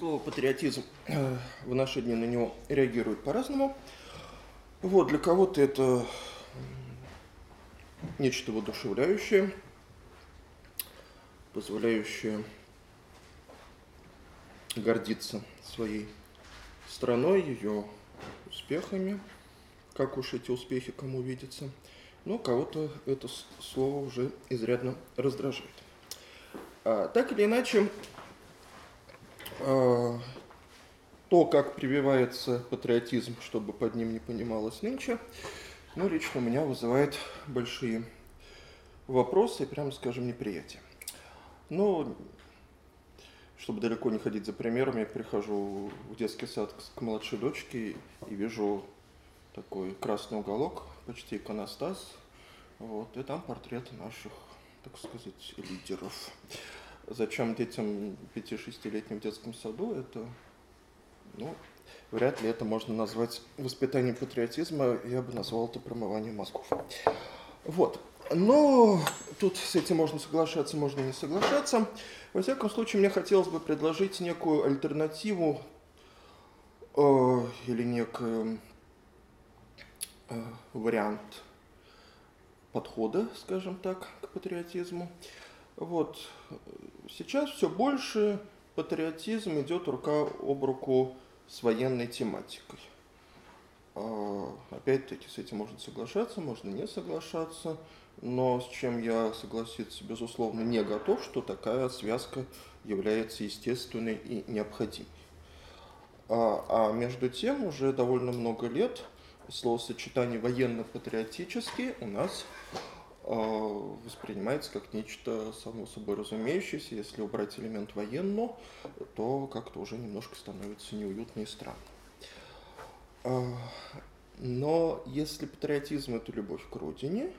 Слово патриотизм э, в наши дни на него реагирует по-разному. Вот, для кого-то это нечто воодушевляющее, позволяющее гордиться своей страной, ее успехами, как уж эти успехи кому видятся. Но кого-то это слово уже изрядно раздражает. А, так или иначе, то, как прививается патриотизм, чтобы под ним не понималось нынче, ну, лично меня вызывает большие вопросы и, прямо скажем, неприятие. Но, чтобы далеко не ходить за примером, я прихожу в детский сад к младшей дочке и вижу такой красный уголок, почти иконостас, вот, и там портрет наших, так сказать, лидеров зачем детям 5-6-летним в детском саду, это, ну, вряд ли это можно назвать воспитанием патриотизма, я бы назвал это промыванием мозгов. Вот. Но тут с этим можно соглашаться, можно не соглашаться. Во всяком случае, мне хотелось бы предложить некую альтернативу э, или некий э, вариант подхода, скажем так, к патриотизму. Вот. Сейчас все больше патриотизм идет рука об руку с военной тематикой. А, опять-таки с этим можно соглашаться, можно не соглашаться, но с чем я согласиться, безусловно, не готов, что такая связка является естественной и необходимой. А, а между тем уже довольно много лет словосочетание военно-патриотический у нас воспринимается как нечто само собой разумеющееся. Если убрать элемент военно, то как-то уже немножко становится неуютно и странно. А, но если патриотизм – это любовь к родине,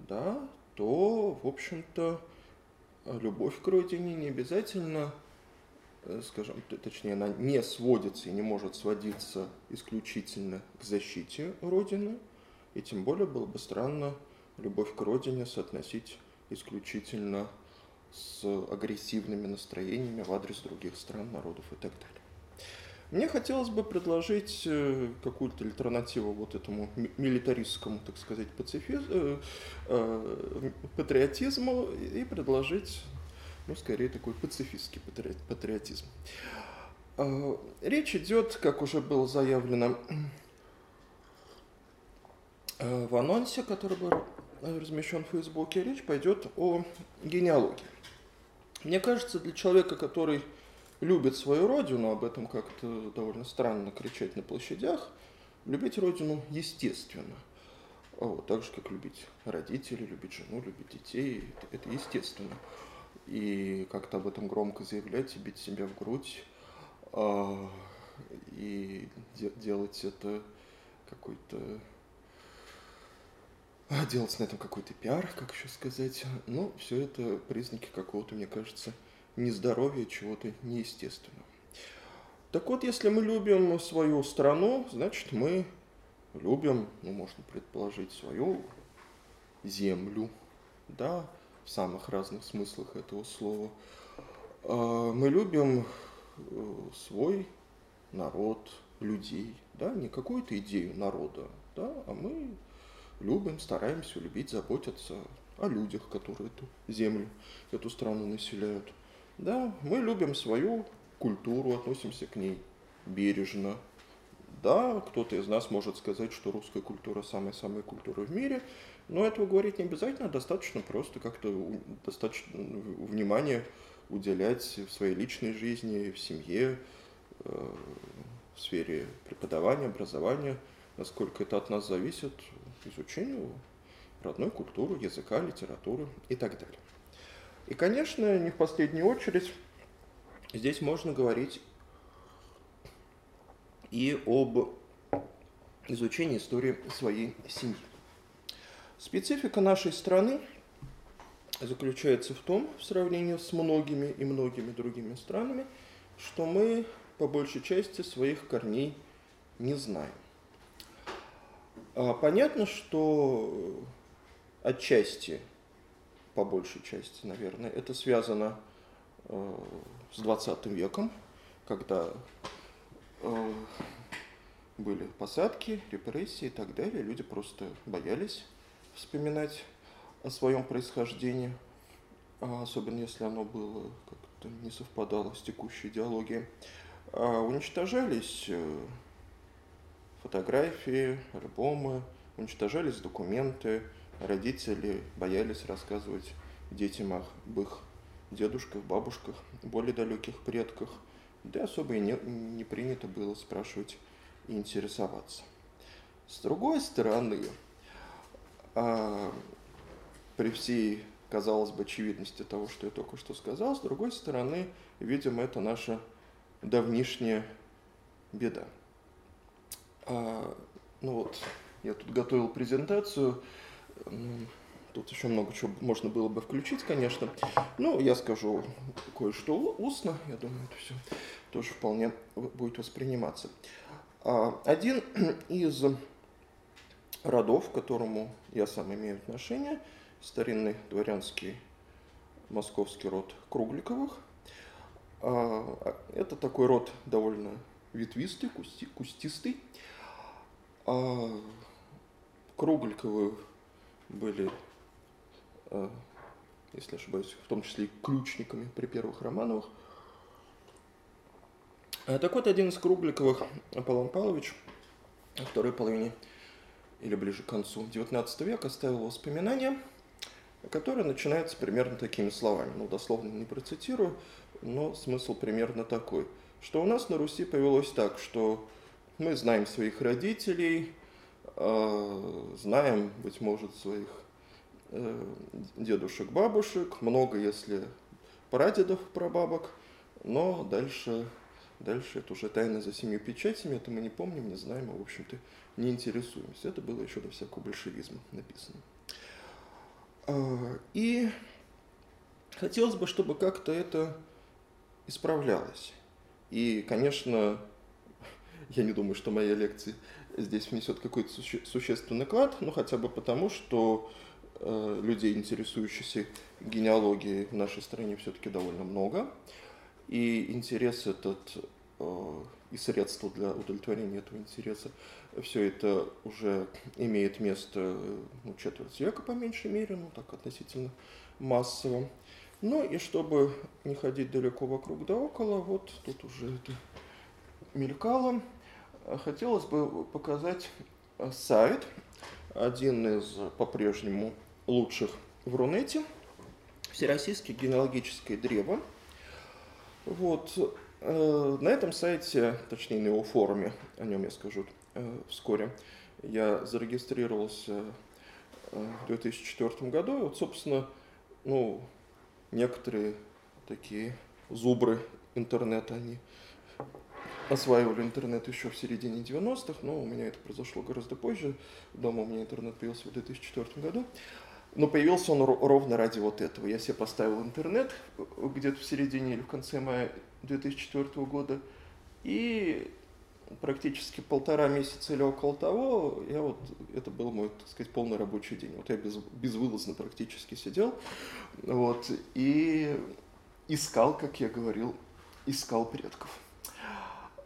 да, то, в общем-то, любовь к родине не обязательно, э, скажем, точнее, она не сводится и не может сводиться исключительно к защите Родины, и тем более было бы странно любовь к родине соотносить исключительно с агрессивными настроениями в адрес других стран, народов и так далее. Мне хотелось бы предложить э, какую-то альтернативу вот этому милитаристскому, так сказать, пацифизму, э, э, патриотизму и предложить, ну, скорее, такой пацифистский патриотизм. Э, речь идет, как уже было заявлено в анонсе, который был размещен в Фейсбуке, речь пойдет о генеалогии. Мне кажется, для человека, который любит свою родину, об этом как-то довольно странно кричать на площадях, любить родину естественно. Вот, так же, как любить родителей, любить жену, любить детей, это, это естественно. И как-то об этом громко заявлять и бить себя в грудь, э, и де- делать это какой-то а делать на этом какой-то пиар, как еще сказать. Ну, все это признаки какого-то, мне кажется, нездоровья, чего-то неестественного. Так вот, если мы любим свою страну, значит, мы любим, ну, можно предположить, свою землю, да, в самых разных смыслах этого слова. А, мы любим э, свой народ, людей, да, не какую-то идею народа, да, а мы любим, стараемся любить, заботиться о людях, которые эту землю, эту страну населяют. Да, мы любим свою культуру, относимся к ней бережно. Да, кто-то из нас может сказать, что русская культура самая-самая культура в мире, но этого говорить не обязательно, достаточно просто как-то достаточно внимания уделять в своей личной жизни, в семье, э, в сфере преподавания, образования, насколько это от нас зависит, изучению родной культуры, языка, литературы и так далее. И, конечно, не в последнюю очередь, здесь можно говорить и об изучении истории своей семьи. Специфика нашей страны заключается в том, в сравнении с многими и многими другими странами, что мы по большей части своих корней не знаем. А понятно, что отчасти, по большей части, наверное, это связано э, с 20 веком, когда э, были посадки, репрессии и так далее. Люди просто боялись вспоминать о своем происхождении, а особенно если оно было как-то не совпадало с текущей идеологией. А уничтожались э, фотографии, альбомы, уничтожались документы, родители боялись рассказывать детям об их дедушках, бабушках, более далеких предках, да особо и не, не принято было спрашивать и интересоваться. С другой стороны, а, при всей, казалось бы, очевидности того, что я только что сказал, с другой стороны, видимо, это наша давнишняя беда. А, ну вот, я тут готовил презентацию, тут еще много чего можно было бы включить, конечно. Ну, я скажу кое-что устно, я думаю, это все тоже вполне будет восприниматься. А, один из родов, к которому я сам имею отношение, старинный дворянский московский род Кругликовых. А, это такой род довольно ветвистый, кусти, кустистый. А, Кругликовы были, а, если ошибаюсь, в том числе и ключниками при первых Романовых. Так вот, один из Кругликовых, Аполлон Павлович, во второй половине или ближе к концу XIX века оставил воспоминания, которые начинаются примерно такими словами. Ну, дословно не процитирую, но смысл примерно такой, что у нас на Руси повелось так, что мы знаем своих родителей, э, знаем, быть может, своих э, дедушек, бабушек, много, если прадедов, прабабок, но дальше, дальше это уже тайна за семью печатями, это мы не помним, не знаем, а, в общем-то, не интересуемся. Это было еще до всякого большевизма написано. А, и хотелось бы, чтобы как-то это исправлялось. И, конечно, я не думаю, что моя лекция здесь внесет какой-то суще существенный клад, но хотя бы потому, что э, людей, интересующихся генеалогией в нашей стране все-таки довольно много. И интерес этот э, и средства для удовлетворения этого интереса все это уже имеет место ну, четверть века по меньшей мере, ну так относительно массово. Ну и чтобы не ходить далеко вокруг да около, вот тут уже это мелькало, хотелось бы показать сайт, один из по-прежнему лучших в Рунете, Всероссийский генеалогическое древо. Вот, э, на этом сайте, точнее на его форуме, о нем я скажу Э, вскоре. Я зарегистрировался э, в 2004 году. Вот, собственно, ну, некоторые такие зубры интернета, они осваивали интернет еще в середине 90-х, но у меня это произошло гораздо позже. Дома у меня интернет появился в 2004 году. Но появился он ровно ради вот этого. Я себе поставил интернет где-то в середине или в конце мая 2004 года. И практически полтора месяца или около того, я вот, это был мой, так сказать, полный рабочий день. Вот я без, безвылазно практически сидел, вот, и искал, как я говорил, искал предков.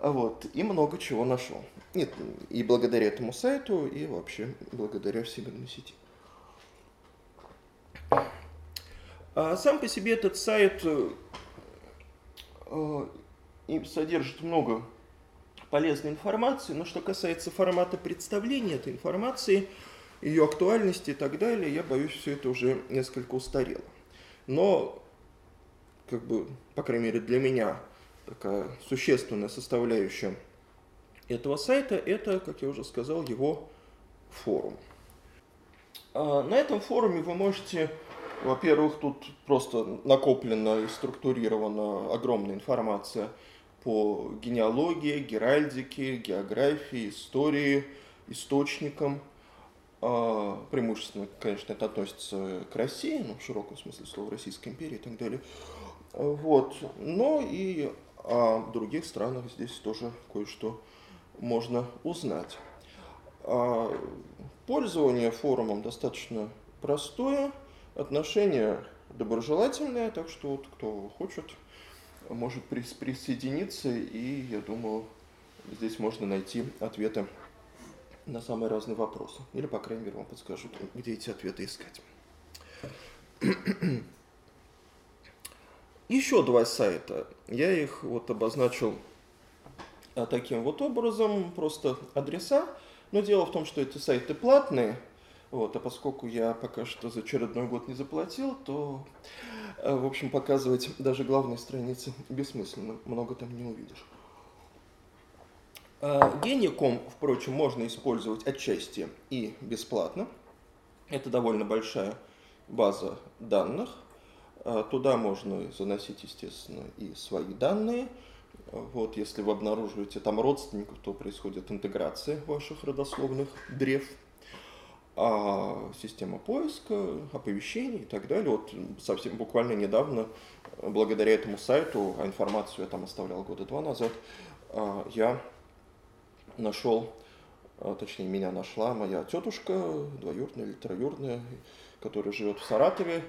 Вот, и много чего нашел. Нет, и благодаря этому сайту, и вообще благодаря всемирной сети. А сам по себе этот сайт э, э содержит много полезной информации, но что касается формата представления этой информации, ее актуальности и так далее, я боюсь, все это уже несколько устарело. Но, как бы, по крайней мере для меня, такая существенная составляющая этого сайта, это, как я уже сказал, его форум. А, на этом форуме вы можете, во-первых, тут просто накоплена и структурирована огромная информация по генеалогии, геральдике, географии, истории, источникам. А, преимущественно, конечно, это относится к России, ну, в широком смысле слова Российской империи и так далее. Вот. Но и о других странах здесь тоже кое-что можно узнать. А пользование форумом достаточно простое, отношение доброжелательное, так что вот кто хочет, может присоединиться, и я думаю, здесь можно найти ответы на самые разные вопросы. Или, по крайней мере, вам подскажут, где эти ответы искать. Еще два сайта. Я их вот обозначил а, таким вот образом, просто адреса. Но дело в том, что эти сайты платные, вот, а поскольку я пока что за очередной год не заплатил, то, а, в общем, показывать даже главные страницы бессмысленно, много там не увидишь. Геником, впрочем, можно использовать отчасти и бесплатно. Это довольно большая база данных. А, туда можно заносить, естественно, и свои данные. Вот, если вы обнаруживаете там родственников, то происходит интеграция ваших родословных древ, а система поиска, оповещений и так далее. Вот совсем буквально недавно, благодаря этому сайту, а информацию я там оставлял года два назад, а, я нашел, а, точнее меня нашла моя тетушка, двоюродная или троюродная, которая живет в Саратове,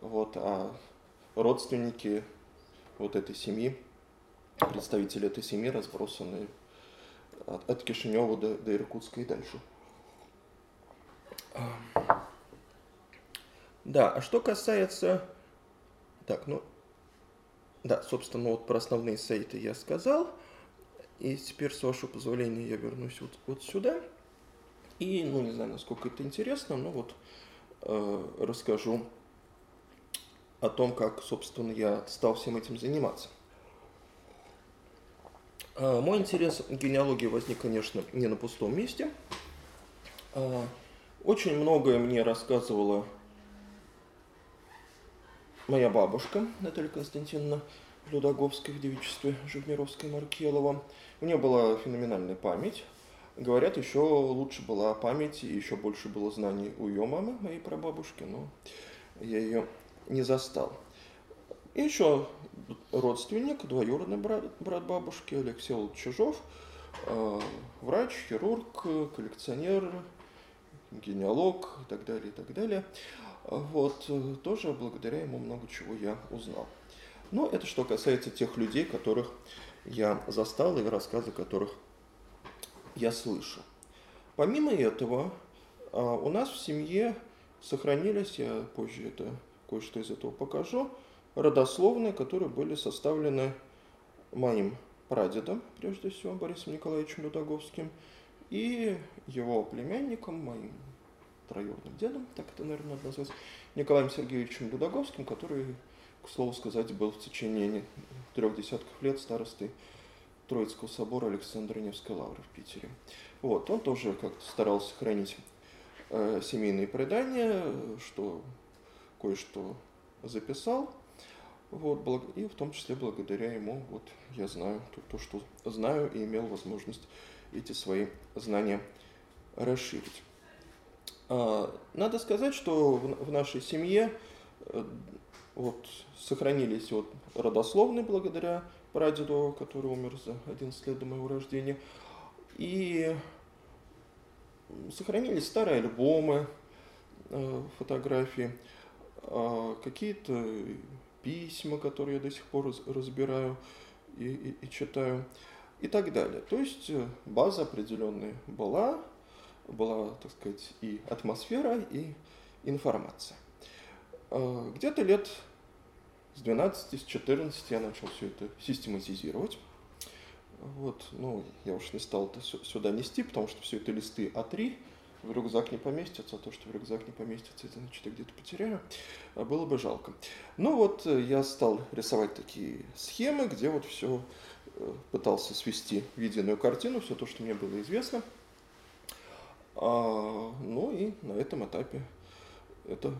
вот, а родственники вот этой семьи, представители этой семьи разбросаны от, от Кишинева до, до Иркутска и дальше. Да, а что касается... Так, ну... Да, собственно, вот про основные сайты я сказал. И теперь, с вашего позволения, я вернусь вот, вот сюда. И, ну, не знаю, насколько это интересно, но вот э, расскажу о том, как, собственно, я стал всем этим заниматься. А, мой интерес к генеалогии возник, конечно, не на пустом месте. А, очень многое мне рассказывала моя бабушка Наталья Константиновна Людоговская в девичестве Живмировской Маркелова. У нее была феноменальная память. Говорят, еще лучше была память и еще больше было знаний у ее мамы, моей прабабушки, но я ее не застал. И еще родственник, двоюродный брат, брат бабушки Алексей Чижов, э, врач, хирург, коллекционер, генеалог и так далее, и так далее. Вот, э, тоже благодаря ему много чего я узнал. Но это что касается тех людей, которых я застал и рассказы которых я слышу. Помимо этого, э, у нас в семье сохранились, я позже это кое-что из этого покажу, родословные, которые были составлены моим прадедом, прежде всего, Борисом Николаевичем Людоговским, и его племянником, моим троюродным дедом, так это, наверное, надо назвать, Николаем Сергеевичем Людоговским, который, к слову сказать, был в течение трех десятков лет старостой Троицкого собора Александра Невской лавры в Питере. Вот, он тоже как-то старался сохранить э, семейные предания, что кое-что записал, вот, и в том числе благодаря ему вот, я знаю то, то, что знаю, и имел возможность эти свои знания расширить. А, надо сказать, что в нашей семье э, вот, сохранились вот родословные благодаря прадеду, который умер за 11 лет до моего рождения, и сохранились старые альбомы, э, фотографии. А, какие-то письма, которые я до сих пор разбираю и, и, и читаю, и так далее. То есть э, база определенная была, была, так сказать, и атмосфера, и информация. А, где-то лет с 12, с 14 я начал все это систематизировать. Вот, ну, я уж не стал это сюда нести, потому что все это листы А3, в рюкзак не поместится, а то, что в рюкзак не поместится, это значит я где-то потеряю, а было бы жалко. Ну вот э, я стал рисовать такие схемы, где вот все э, пытался свести в единую картину, все то, что мне было известно. А, Ну и на этом этапе это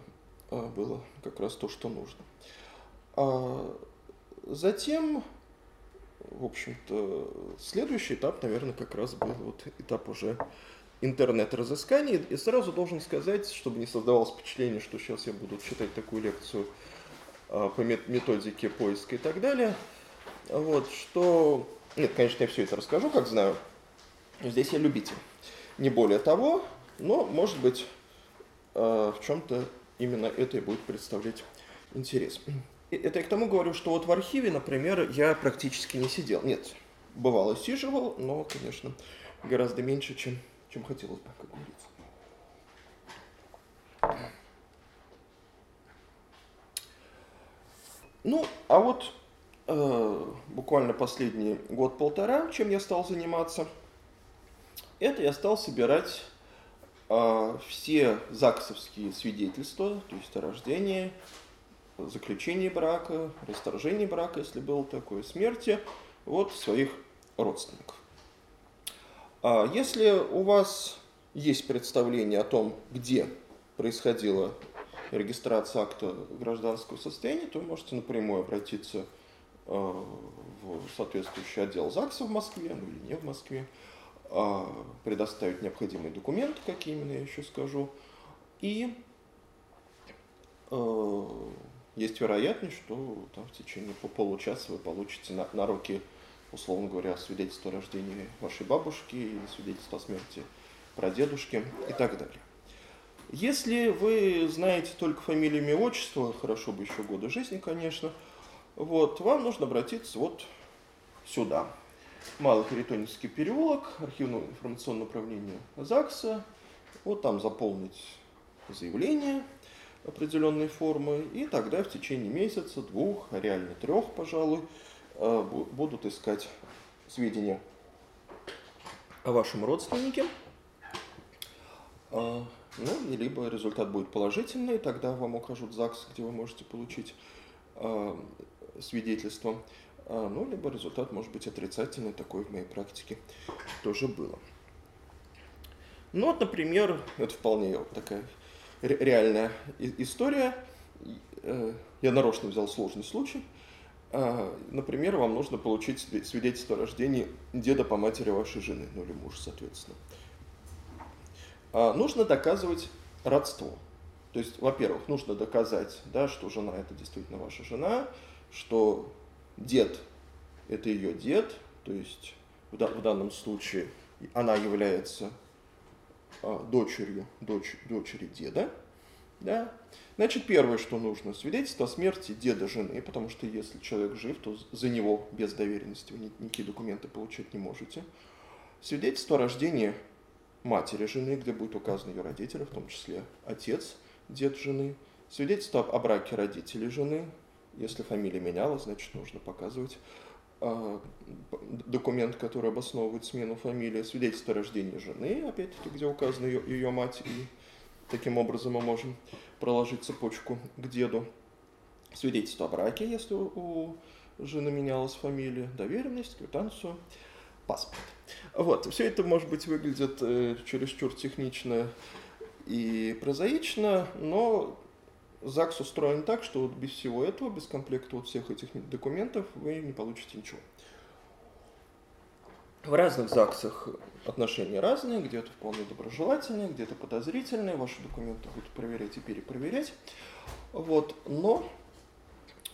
а, было как раз то, что нужно. А затем, в общем-то, следующий этап, наверное, как раз был вот этап уже интернет-разыскания. И сразу должен сказать, чтобы не создавалось впечатление, что сейчас я буду читать такую лекцию а, по методике поиска и так далее, вот, что... Нет, конечно, я все это расскажу, как знаю. Здесь я любитель. Не более того, но, может быть, а, в чем-то именно это и будет представлять интерес. Это я к тому говорю, что вот в архиве, например, я практически не сидел. Нет, бывало сиживал, но, конечно, гораздо меньше, чем, чем хотелось бы, как говорится. Ну, а вот э, буквально последний год-полтора, чем я стал заниматься, это я стал собирать э, все ЗАГСовские свидетельства, то есть о рождении, заключении брака, расторжении брака, если было такое, смерти, вот своих родственников. А если у вас есть представление о том, где происходила регистрация акта гражданского состояния, то вы можете напрямую обратиться э, в соответствующий отдел ЗАГСа в Москве, ну или не в Москве, а, предоставить необходимые документы, какие именно я еще скажу, и э, есть вероятность, что там в течение по получаса вы получите на, на руки, условно говоря, свидетельство о рождении вашей бабушки, свидетельство о смерти прадедушки и так далее. Если вы знаете только фамилию, имя, отчество, хорошо бы еще годы жизни, конечно, вот, вам нужно обратиться вот сюда. Малый Харитонинский переулок, архивное информационное управление ЗАГСа. Вот там заполнить заявление определенной формы, и тогда в течение месяца, двух, а реально трех, пожалуй, будут искать сведения о вашем родственнике. А, ну, и либо результат будет положительный, тогда вам укажут ЗАГС, где вы можете получить э, свидетельство. Ну, либо результат может быть отрицательный, такой в моей практике тоже было. Ну, вот, например, это вполне такая реальная история. Э, я нарочно взял сложный случай. А, например, вам нужно получить свидетельство о рождении деда по матери вашей жены, ну или мужа, соответственно. А, нужно доказывать родство. То есть, во-первых, нужно доказать, да, что жена это действительно ваша жена, что дед это ее дед, то есть в, в данном случае она является а, дочерью дочь, дочери деда. Да? Значит, первое, что нужно, свидетельство о смерти деда жены, потому что если человек жив, то за него без доверенности вы никакие документы получить не можете. Свидетельство о рождении матери жены, где будет указан ее родители, в том числе отец, дед жены, свидетельство о браке родителей жены, если фамилия менялась, значит, нужно показывать э, документ, который обосновывает смену фамилии, свидетельство о рождении жены, опять-таки, где указана ее, ее мать, и таким образом мы можем проложить цепочку к деду. Свидетельство о браке, если у жены менялась фамилия, доверенность, квитанцию, паспорт. Вот, все это, может быть, выглядит э, чересчур технично и прозаично, но ЗАГС устроен так, что вот без всего этого, без комплекта вот всех этих документов вы не получите ничего. В разных ЗАГСах отношения разные, где-то вполне доброжелательные, где-то подозрительные, ваши документы будут проверять и перепроверять. Вот. Но,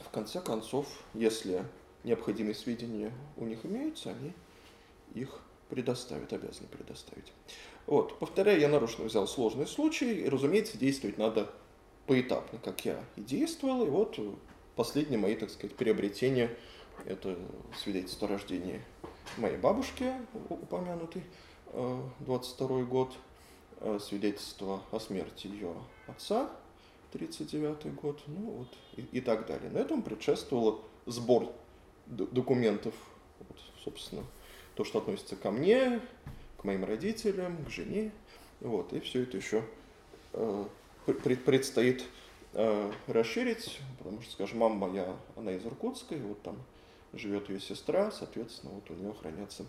в конце концов, если необходимые сведения у них имеются, они их предоставят, обязаны предоставить. Вот, повторяю, я нарочно взял сложный случай, и, разумеется, действовать надо поэтапно, как я и действовал, и вот последние мои, так сказать, приобретения, это свидетельство о рождении моей бабушки, упомянутый, 22 э, год, э, свидетельство о смерти ее отца, 39 год, ну вот, и, и так далее. На этом предшествовал сбор документов, вот, собственно, то, что относится ко мне, к моим родителям, к жене. Вот, и все это еще э, предстоит э, расширить, потому что, скажем, мама моя, она из Иркутска, вот там живет ее сестра, соответственно, вот у нее хранятся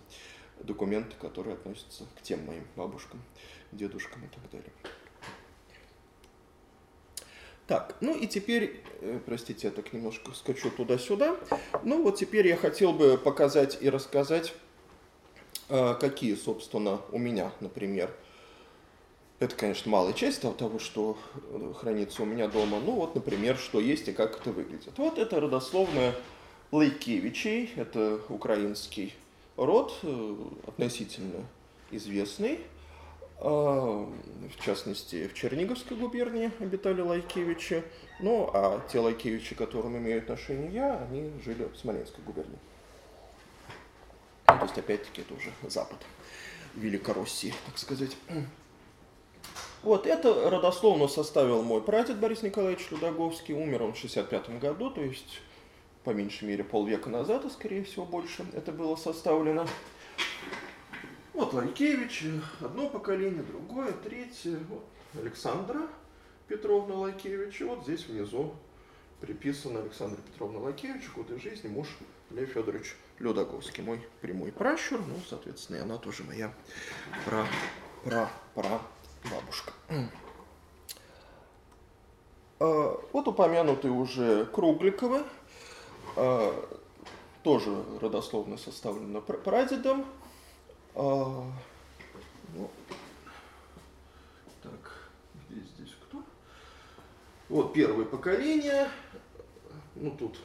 документы, которые относятся к тем моим бабушкам, дедушкам и так далее. Так, ну и теперь, э, простите, я так немножко скачу туда-сюда. Ну вот теперь я хотел бы показать и рассказать, э, какие, собственно, у меня, например, это, конечно, малая часть того, что э, хранится у меня дома. Ну вот, например, что есть и как это выглядит. Вот это родословная Лейкевичей, это украинский род, относительно известный. А, в частности, в Черниговской губернии обитали Лайкевичи. Ну, а те Лайкевичи, к которым имею отношение я, они жили в Смоленской губернии. То есть, опять-таки, это уже запад Великороссии, так сказать. Вот, это родословно составил мой прадед Борис Николаевич Людоговский. Умер он в 65 году, то есть, по меньшей мере, полвека назад, а скорее всего больше это было составлено. Вот Лайкевич, одно поколение, другое, третье. Вот Александра Петровна Лайкевич. И вот здесь внизу приписано Александра Петровна Лайкевич, годы жизни, муж Лев Федорович Людоговский, мой прямой пращур, ну, соответственно, и она тоже моя пра, пра, пра бабушка. А, вот упомянутый уже Кругликовы, тоже родословно составлено прадедом, а, ну, так, где здесь кто? Вот первое поколение. Ну, тут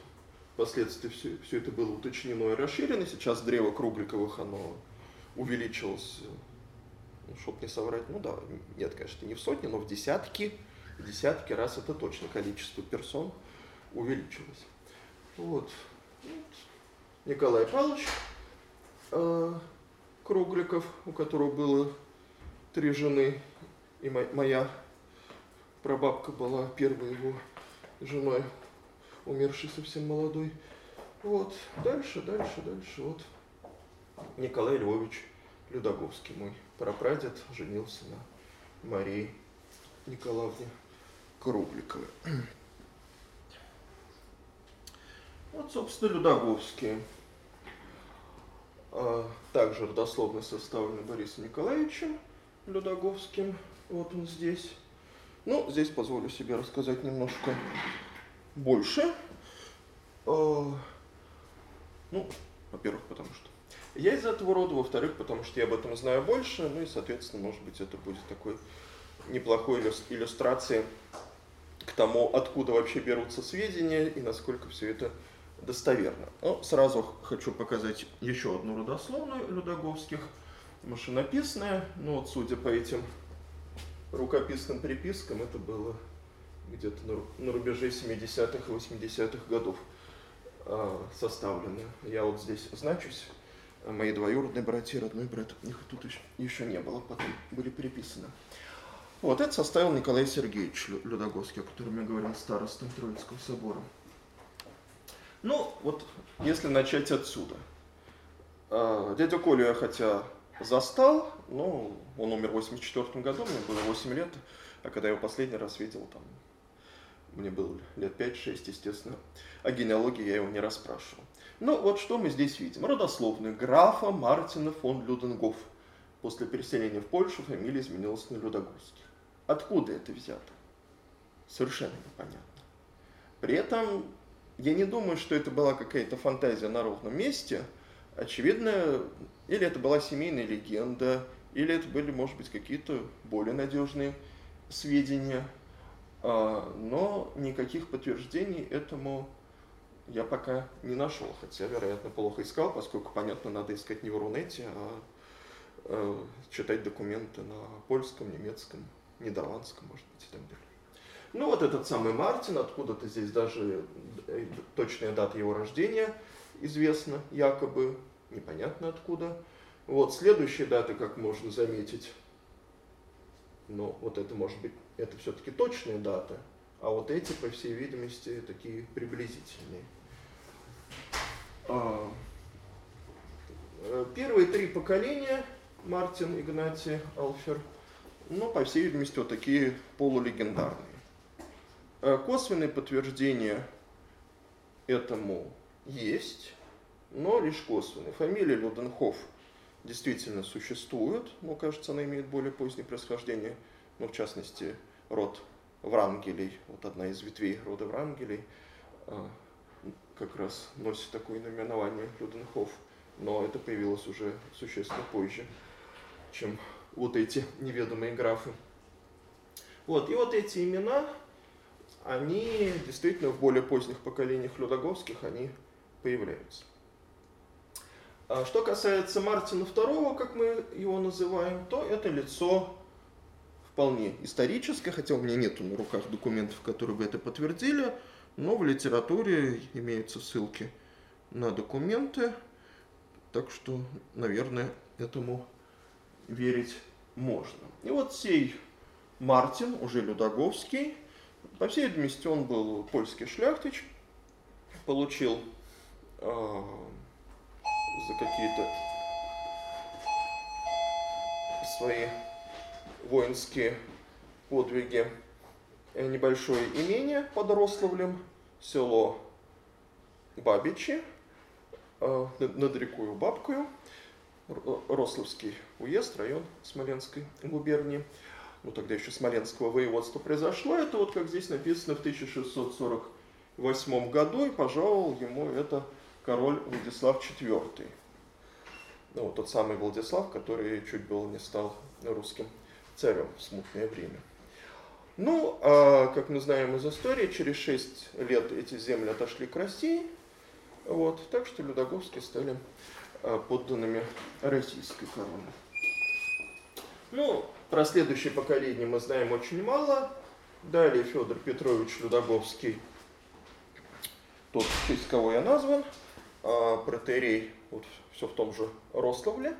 впоследствии все, все это было уточнено и расширено. Сейчас древо Кругликовых, оно увеличилось, ну, чтобы не соврать, ну да, нет, конечно, не в сотни, но в десятки, в десятки раз это точно количество персон увеличилось. Вот. вот. Николай Павлович, э, Кругликов, у которого было три жены, и моя прабабка была первой его женой, умершей совсем молодой. Вот, дальше, дальше, дальше, вот. Николай Львович Людоговский, мой прапрадед, женился на Марии Николаевне Кругликовой. Вот, собственно, Людоговские. А, также родословно составлена Борисом Николаевичем Людоговским. Вот он здесь. Ну, здесь позволю себе рассказать немножко больше. А, ну, во-первых, потому что я из этого рода, во-вторых, потому что я об этом знаю больше, ну и, соответственно, может быть, это будет такой неплохой иллюстрацией к тому, откуда вообще берутся сведения и насколько все это достоверно. Но сразу хочу показать еще одну родословную Людоговских, машинописная. Ну вот, судя по этим рукописным припискам, это было где-то на рубеже 70-х и 80-х годов а, составлено. Я вот здесь значусь, а мои двоюродные братья, родной брат, их тут еще не было, потом были переписаны. Вот это составил Николай Сергеевич Людоговский, о котором я говорил, старостом Троицкого собора. Ну, вот если начать отсюда. А, дядя Колю я хотя застал, но он умер в 84 году, мне было 8 лет, а когда я его последний раз видел, там, мне было лет 5-6, естественно, о генеалогии я его не расспрашивал. Ну, вот что мы здесь видим. Родословный графа Мартина фон Люденгоф. После переселения в Польшу фамилия изменилась на Людогорский. Откуда это взято? Совершенно непонятно. При этом я не думаю, что это была какая-то фантазия на ровном месте. Очевидно, или это была семейная легенда, или это были, может быть, какие-то более надежные сведения. А, но никаких подтверждений этому я пока не нашел, хотя, вероятно, плохо искал, поскольку, понятно, надо искать не в Рунете, а, а читать документы на польском, немецком, нидерландском, может быть, и так далее. Ну вот этот самый Мартин, откуда-то здесь даже э, точная дата его рождения известна, якобы, непонятно откуда. Вот следующие даты, как можно заметить, ну вот это может быть, это все-таки точные даты, а вот эти, по всей видимости, такие приблизительные. А, э, первые три поколения Мартин, Игнатий, Алфер, ну, по всей видимости, вот такие полулегендарные. Э, косвенные подтверждения этому есть, но лишь косвенные. Фамилия Люденхоф действительно существует, но, кажется, она имеет более позднее происхождение, ну, в частности, род Врангелей, вот одна из ветвей рода Врангелей, а, как раз носит такое наименование Люденхоф, но это появилось уже существенно позже, чем вот эти неведомые графы. Вот, и вот эти имена, они действительно в более поздних поколениях Людоговских, они появляются. А что касается Мартина II, как мы его называем, то это лицо вполне историческое, хотя у меня нет на руках документов, которые бы это подтвердили, но в литературе имеются ссылки на документы, так что, наверное, этому верить можно. И вот сей Мартин, уже Людоговский, по всей видимости, он был польский шляхтич, получил э, за какие-то свои воинские подвиги небольшое имение под Рославлем, село Бабичи, э, над рекою Бабкою, Рославский уезд, район Смоленской губернии, ну тогда еще Смоленского воеводства произошло. Это вот как здесь написано в 1648 году, и пожаловал ему это король Владислав IV. Ну, тот самый Владислав, который чуть было не стал русским царем в смутное время. Ну, а, как мы знаем из истории, через 6 лет эти земли отошли к России, вот, так что Людоговские стали а, подданными российской короны. Ну, про следующее поколение мы знаем очень мало. Далее Федор Петрович Людоговский, тот, в честь кого я назван, а, протерей, вот все в том же Рославле,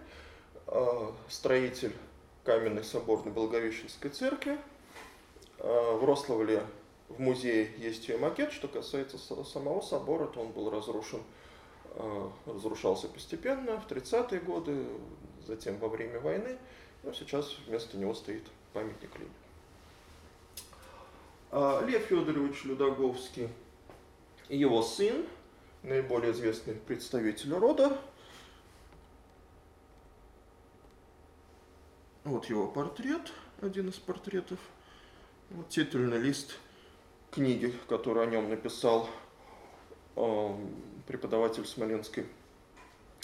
а, строитель каменной соборной Благовещенской церкви. А, в Рославле в музее есть ее макет. Что касается самого собора, то он был разрушен, разрушался постепенно в 30-е годы, затем во время войны. Но сейчас вместо него стоит памятник Ленину. Лев Федорович Людоговский и его сын – наиболее известный представитель рода. Вот его портрет, один из портретов. Вот титульный лист книги, которую о нем написал э, преподаватель Смоленской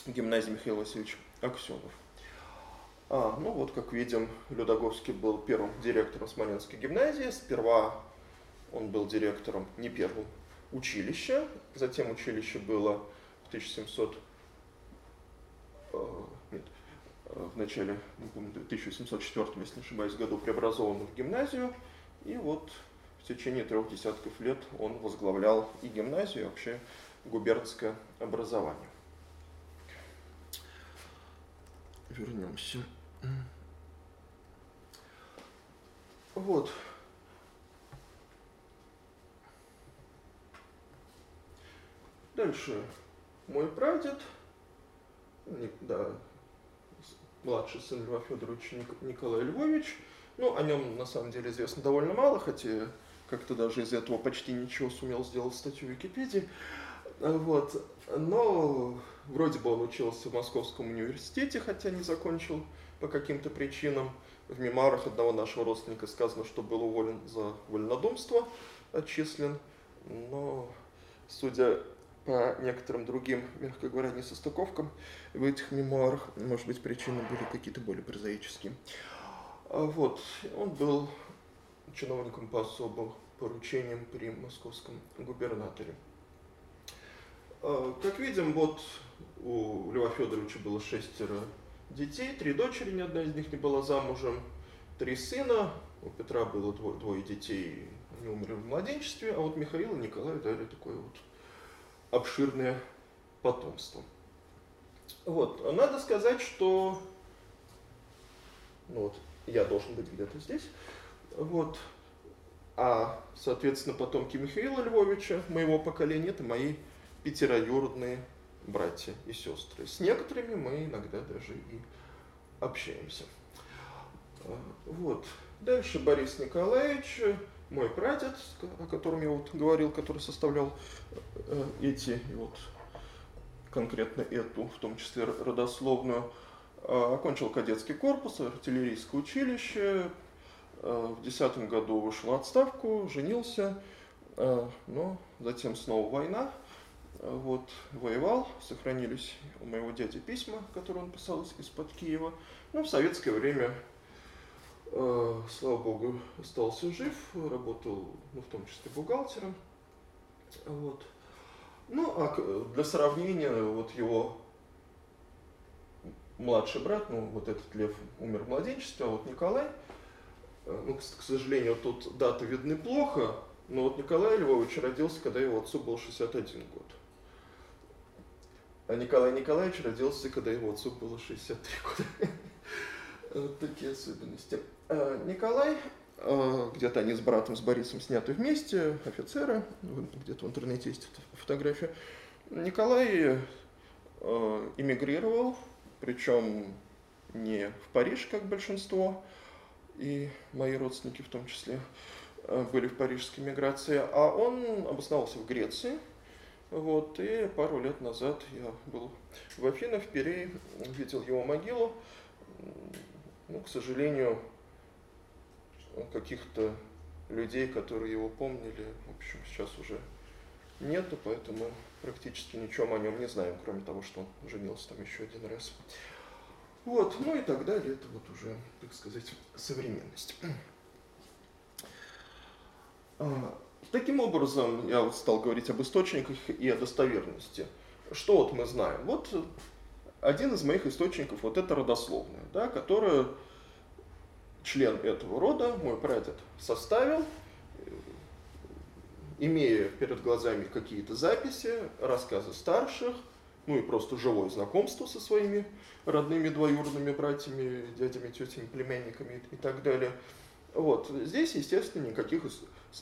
гимназии Михаил Васильевич Аксенов. А, ну вот, как видим, Людоговский был первым директором Смоленской гимназии. Сперва он был директором, не первым, училище, затем училище было в 1700, э, нет, э, в начале, не помню, 1704, если не ошибаюсь, году преобразовано в гимназию, и вот в течение трех десятков лет он возглавлял и гимназию, и вообще губернское образование. Вернемся. Вот, Дальше мой прадед, да, младший сын Льва Федоровича Николай Львович. Ну, о нем на самом деле известно довольно мало, хотя как-то даже из этого почти ничего сумел сделать статью в Википедии. Вот. Но вроде бы он учился в Московском университете, хотя не закончил по каким-то причинам. В мемуарах одного нашего родственника сказано, что был уволен за вольнодумство, отчислен. Но, судя по некоторым другим, мягко говоря, несостыковкам в этих мемуарах, может быть, причины были какие-то более прозаические. А вот, он был чиновником по особым поручениям при московском губернаторе. А, как видим, вот у Льва Федоровича было шестеро детей, три дочери, ни одна из них не была замужем, три сына, у Петра было двое, двое детей, они умерли в младенчестве, а вот Михаил и Николай дали такое вот обширное потомство. Вот. Надо сказать, что ну вот, я должен быть где-то здесь. Вот. А, соответственно, потомки Михаила Львовича, моего поколения, это мои пятероюродные братья и сестры. С некоторыми мы иногда даже и общаемся. Вот. Дальше Борис Николаевич, мой прадед, о котором я вот говорил, который составлял э, эти, вот конкретно эту, в том числе родословную, э, окончил кадетский корпус, артиллерийское училище, в 2010 году вышел в отставку, женился, но затем снова война, вот, воевал, сохранились у моего дяди письма, которые он писал из-под Киева. Ну, в советское время, э, слава богу, остался жив, работал, ну, в том числе бухгалтером. Вот. Ну, а для сравнения, вот его младший брат, ну, вот этот Лев умер в младенчестве, а вот Николай, э, ну, к сожалению, тут даты видны плохо, но вот Николай Львович родился, когда его отцу был 61 год. А Николай Николаевич родился, когда его отцу было 63 года. Вот такие особенности. А Николай, а, где-то они с братом, с Борисом сняты вместе, офицеры, где-то в интернете есть фотография. Николай а, эмигрировал, причем не в Париж, как большинство, и мои родственники в том числе были в парижской миграции, а он обосновался в Греции – вот, и пару лет назад я был в Афинах, в Перее, видел его могилу. Ну, к сожалению, каких-то людей, которые его помнили, в общем, сейчас уже нету, поэтому практически ничего о нем не знаем, кроме того, что он женился там еще один раз. Вот, ну и так далее, это вот уже, так сказать, современность. Таким образом, я вот стал говорить об источниках и о достоверности. Что вот мы знаем? Вот один из моих источников, вот это родословная, да, которая член этого рода, мой прадед, составил, имея перед глазами какие-то записи, рассказы старших, ну и просто живое знакомство со своими родными двоюродными братьями, дядями, тетями, племянниками и так далее. Вот. Здесь, естественно, никаких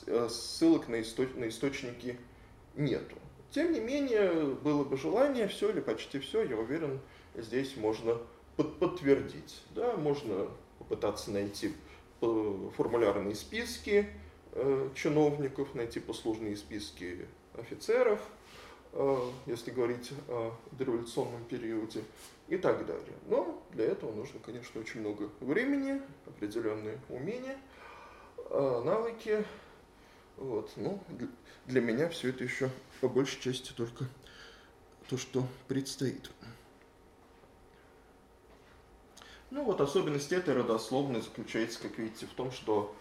Э, ссылок на, источ на источники нету. Тем не менее, было бы желание, все или почти все, я уверен, здесь можно под подтвердить. Да, можно попытаться найти э, формулярные списки э, чиновников, найти послужные списки офицеров, э, если говорить о дореволюционном периоде и так далее. Но для этого нужно, конечно, очень много времени, определенные умения, э, навыки, вот, ну, для меня все это еще по большей части только то, что предстоит. Ну вот особенность этой родословной заключается, как видите, в том, что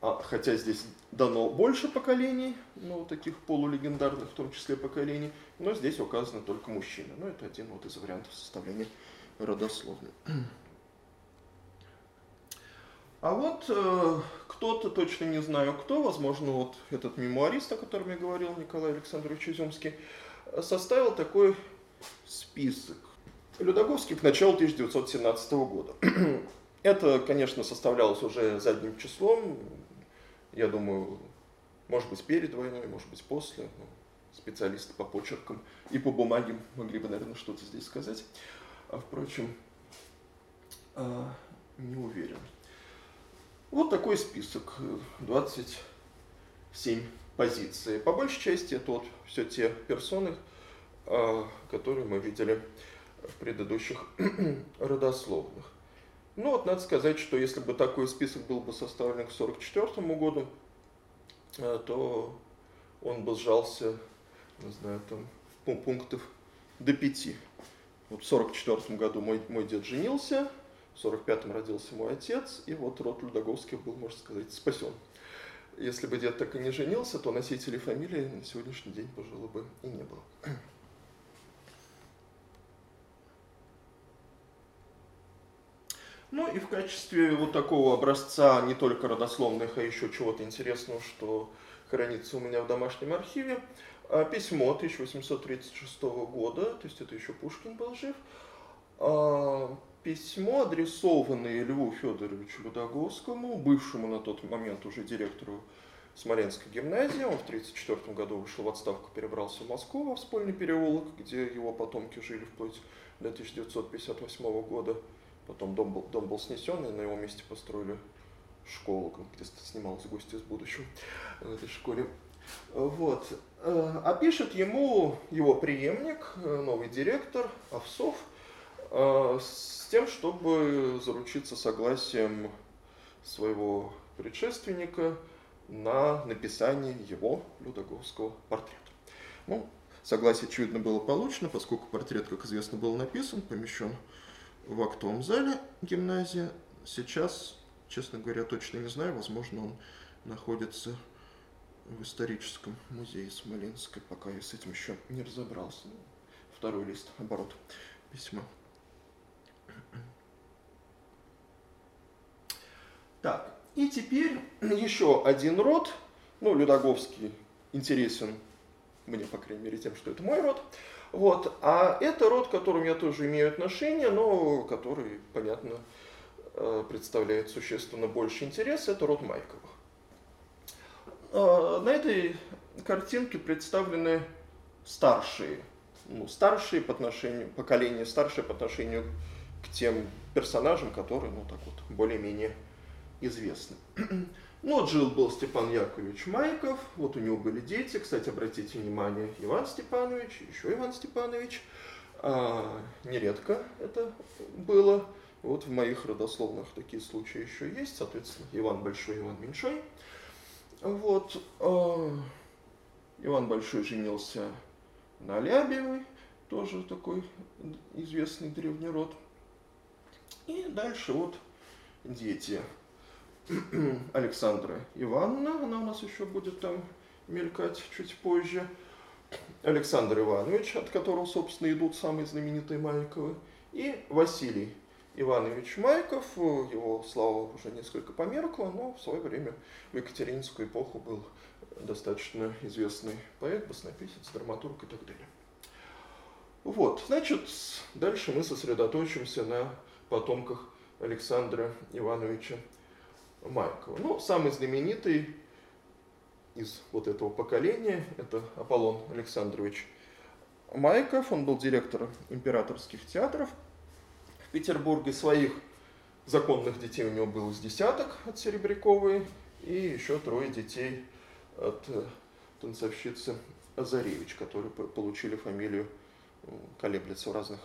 а, хотя здесь дано больше поколений, ну, таких полулегендарных в том числе поколений, но здесь указаны только мужчины. Ну, это один вот из вариантов составления родословной. А вот э, кто-то, точно не знаю кто, возможно, вот этот мемуарист, о котором я говорил, Николай Александрович Изюмский, составил такой список. Людоговский к началу 1917 года. Это, конечно, составлялось уже задним числом, я думаю, может быть, перед войной, может быть, после. Ну, специалисты по почеркам и по бумаге могли бы, наверное, что-то здесь сказать. А, впрочем, а, не уверен. Вот такой список, 27 позиций. По большей части это вот все те персоны, а, которые мы видели в предыдущих родословных. Ну вот надо сказать, что если бы такой список был бы составлен к 1944 году, а, то он бы сжался, не знаю, там пунктов до пяти. Вот в 1944 году мой, мой дед женился, в 45-м родился мой отец, и вот род Людоговских был, можно сказать, спасен. Если бы дед так и не женился, то носителей фамилии на сегодняшний день, пожалуй, бы и не было. Ну и в качестве вот такого образца не только родословных, а еще чего-то интересного, что хранится у меня в домашнем архиве, а, письмо 1836 года, то есть это еще Пушкин был жив, а, письмо, адресованное Льву Федоровичу Людоговскому, бывшему на тот момент уже директору Смоленской гимназии. Он в 1934 году вышел в отставку, перебрался в Москву во Вспольный переулок, где его потомки жили вплоть до 1958 года. Потом дом был, дом был снесен, и на его месте построили школу, где снималась «Гости из будущего» в этой школе. Вот. А пишет ему его преемник, новый директор Овсов, с тем, чтобы заручиться согласием своего предшественника на написание его Людоговского портрета. Ну, согласие, очевидно, было получено, поскольку портрет, как известно, был написан, помещен в актовом зале гимназии. Сейчас, честно говоря, точно не знаю, возможно, он находится в историческом музее Смоленской, пока я с этим еще не разобрался. Второй лист, оборот письма. Так, и теперь еще один род, ну, Людоговский интересен мне, по крайней мере, тем, что это мой род. Вот. А это род, к которому я тоже имею отношение, но который, понятно, э, представляет существенно больше интерес, это род Майковых. А, на этой картинке представлены старшие, ну, старшие по отношению, поколение старшее по отношению к тем персонажам, которые, ну, так вот, более-менее известны. Ну, вот жил был Степан Яковлевич Майков, вот у него были дети, кстати, обратите внимание, Иван Степанович, еще Иван Степанович, а, нередко это было, вот в моих родословных такие случаи еще есть, соответственно, Иван Большой, Иван Меньшой. Вот, а, Иван Большой женился на Лябевой, тоже такой известный древний род. И дальше вот дети. Александра Ивановна, она у нас еще будет там мелькать чуть позже. Александр Иванович, от которого, собственно, идут самые знаменитые Майковы. И Василий Иванович Майков, его слава уже несколько померкла, но в свое время в Екатерининскую эпоху был достаточно известный поэт, баснописец, драматург и так далее. Вот, значит, дальше мы сосредоточимся на потомках Александра Ивановича Майкова. Ну, самый знаменитый из вот этого поколения – это Аполлон Александрович Майков. Он был директором императорских театров в Петербурге. Своих законных детей у него было с десяток от Серебряковой и еще трое детей от э, танцовщицы Азаревич, которые получили фамилию, колеблется в разных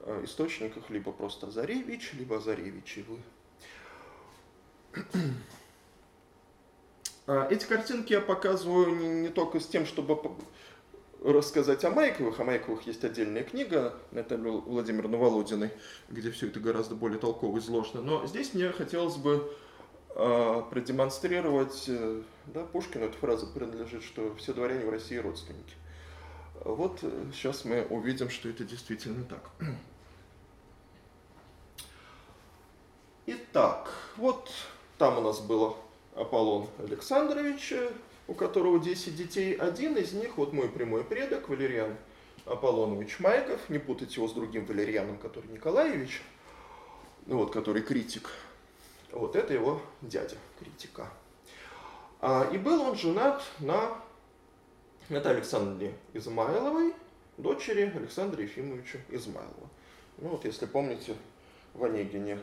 э, источниках, либо просто Азаревич, либо Азаревичевы. А, эти картинки я показываю не, не только с тем, чтобы рассказать о Майковых. О Майковых есть отдельная книга Натальи Владимировны Володиной, где все это гораздо более толково изложено. Но здесь мне хотелось бы э, продемонстрировать, э, да, Пушкину эта фраза принадлежит, что все дворяне в России родственники. Вот э, сейчас мы увидим, что это действительно так. Итак, вот там у нас был Аполлон Александрович, у которого 10 детей. Один из них, вот мой прямой предок, Валериан Аполлонович Майков, не путать его с другим Валерианом, который Николаевич, вот, который критик. Вот это его дядя, критика. А, и был он женат на Наталье Александровне Измайловой, дочери Александра Ефимовича Измайлова. Ну вот, если помните, в Онегине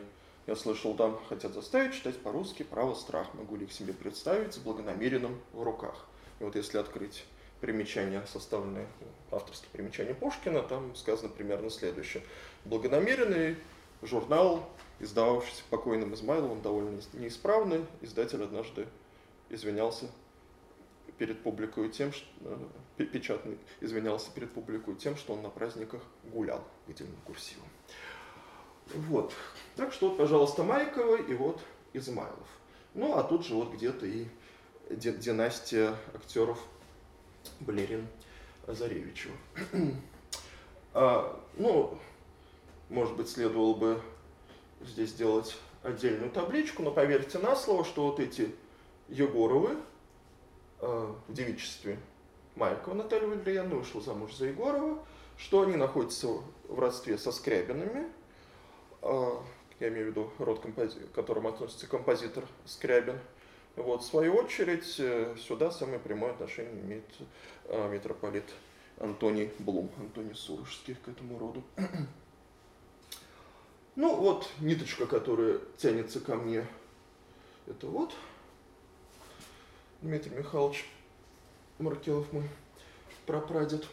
я слышал, там хотят заставить читать по-русски «Право, страх». Могу ли их себе представить с благонамеренным в руках? И вот если открыть примечания, составленные, авторские примечания Пушкина, там сказано примерно следующее. Благонамеренный журнал, издававшийся покойным Измайловым, довольно неисправный. Издатель однажды извинялся перед публикой тем, что э, печатный извинялся перед публикой тем, что он на праздниках гулял, выделенным курсивом. Вот. Так что вот, пожалуйста, Майкова и вот Измайлов. Ну, а тут же вот где-то и династия актеров Балерин Азаревичева. а, ну, может быть, следовало бы здесь сделать отдельную табличку, но поверьте на слово, что вот эти Егоровы э, в девичестве Майкова Наталья Валерьяновна вышла замуж за Егорова, что они находятся в родстве со Скрябинами, я имею в виду род, к которому относится композитор Скрябин. Вот, в свою очередь, э, сюда самое прямое отношение имеет а, митрополит Антоний Блум, Антоний Сурожский к этому роду. Ну вот ниточка, которая тянется ко мне, это вот Дмитрий Михайлович Маркелов мой прапрадед.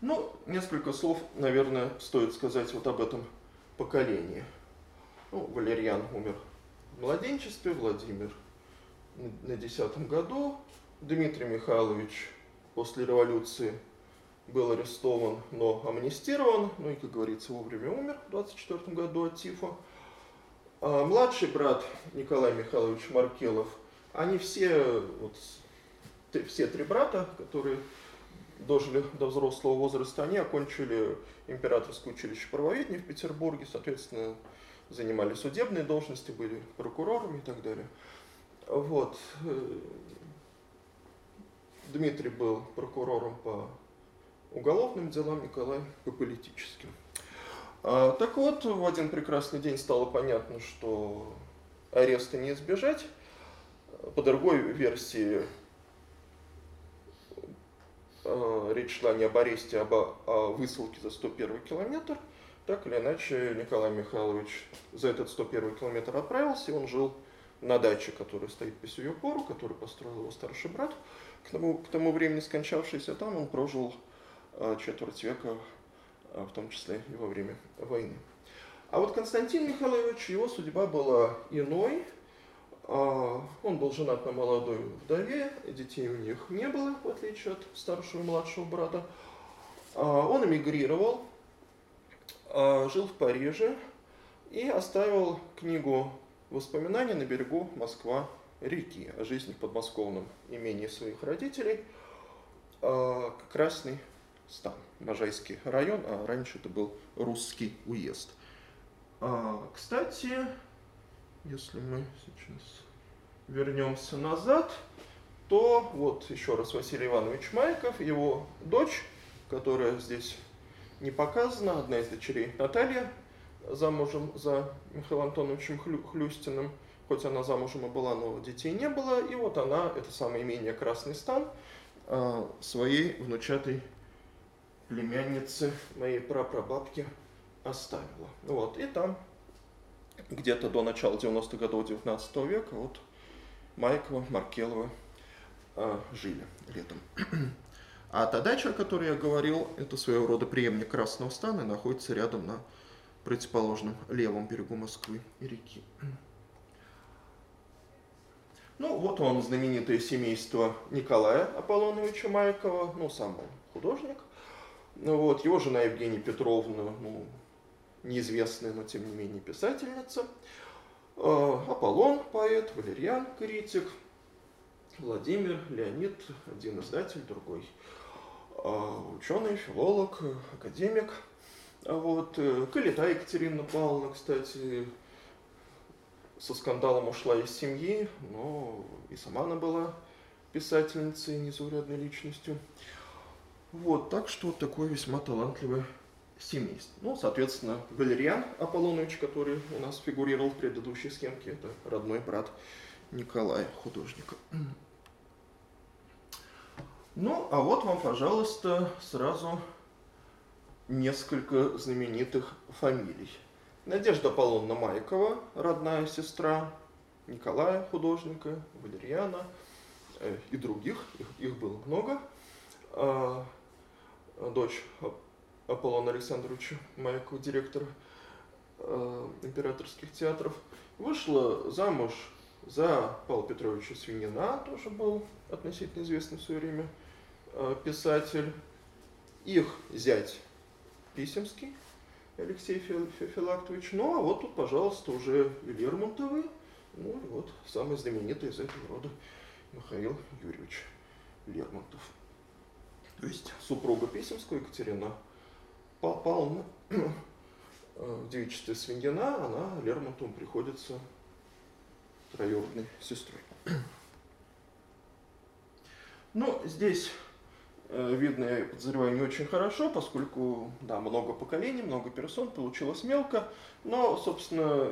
Ну, несколько слов, наверное, стоит сказать вот об этом поколении. Ну, Валерьян умер младенчестве, Владимир на десятом году, Дмитрий Михайлович после революции был арестован, но амнистирован, ну и, как говорится, вовремя умер в 24 году от тифа. А младший брат Николай Михайлович Маркелов, они все, вот, все три брата, которые дожили до взрослого возраста, они окончили императорское училище правоведения в Петербурге, соответственно, занимали судебные должности, были прокурорами и так далее. Вот. Дмитрий был прокурором по уголовным делам, Николай по политическим. А, так вот, в один прекрасный день стало понятно, что ареста не избежать. По другой версии речь шла не об аресте, а о высылке за 101 километр. Так или иначе, Николай Михайлович за этот 101 километр отправился, и он жил на даче, которая стоит по сию пору, которую построил его старший брат. К тому, к тому времени скончавшийся там, он прожил э, четверть века, в том числе и во время войны. А вот Константин Михайлович, его судьба была иной. Э, он был женат на молодой вдове, детей у них не было, в отличие от старшего и младшего брата. Он эмигрировал, жил в Париже и оставил книгу Воспоминания на берегу Москва-реки о жизни в подмосковном имении своих родителей. А, Красный стан, Можайский район, а раньше это был русский уезд. А, кстати, если мы сейчас вернемся назад, то вот еще раз Василий Иванович Майков, его дочь, которая здесь не показана, одна из дочерей Наталья замужем за Михаилом Антоновичем Хлюстиным, хоть она замужем и была, но детей не было. И вот она, это самое имение Красный Стан, а, своей внучатой племяннице, моей прапрабабке, оставила. Вот, и там где-то до начала 90-х годов 19 века вот Майкова, Маркелова э, жили летом. А та дача, о которой я говорил, это своего рода преемник Красного Стана и находится рядом на противоположном левом берегу Москвы и реки. Ну, вот он, знаменитое семейство Николая Аполлоновича Майкова, ну, сам он художник. Ну, вот, его жена Евгения Петровна, ну, неизвестная, но тем не менее писательница. А, Аполлон, поэт, Валерьян, критик, Владимир, Леонид, один издатель, другой а, ученый, филолог, академик – а вот. Э, Калита Екатерина Павловна, кстати, со скандалом ушла из семьи, но и сама она была писательницей, незаурядной личностью. Вот, так что такое весьма талантливое семейство. Ну, соответственно, Валериан Аполлонович, который у нас фигурировал в предыдущей схемке, это родной брат Николая, художника. Ну, а вот вам, пожалуйста, сразу несколько знаменитых фамилий. Надежда Аполлонна Майкова, родная сестра Николая художника, Валерьяна э, и других, их, их было много. А, дочь Аполлона Александровича Майкова, директора э, императорских театров, вышла замуж за Павла Петровича Свинина, тоже был относительно известный в свое время э, писатель. Их зять Писемский Алексей Филактович. Ну, а вот тут, пожалуйста, уже Лермонтовы. Ну, и вот самый знаменитый из этого рода Михаил Юрьевич Лермонтов. То есть супруга Писемского Екатерина Павловна э, девичестве Свиньина, она Лермонтову приходится троюродной сестрой. Ну, здесь Э, видно, я подозреваю, не очень хорошо, поскольку, да, много поколений, много персон, получилось мелко, но, собственно,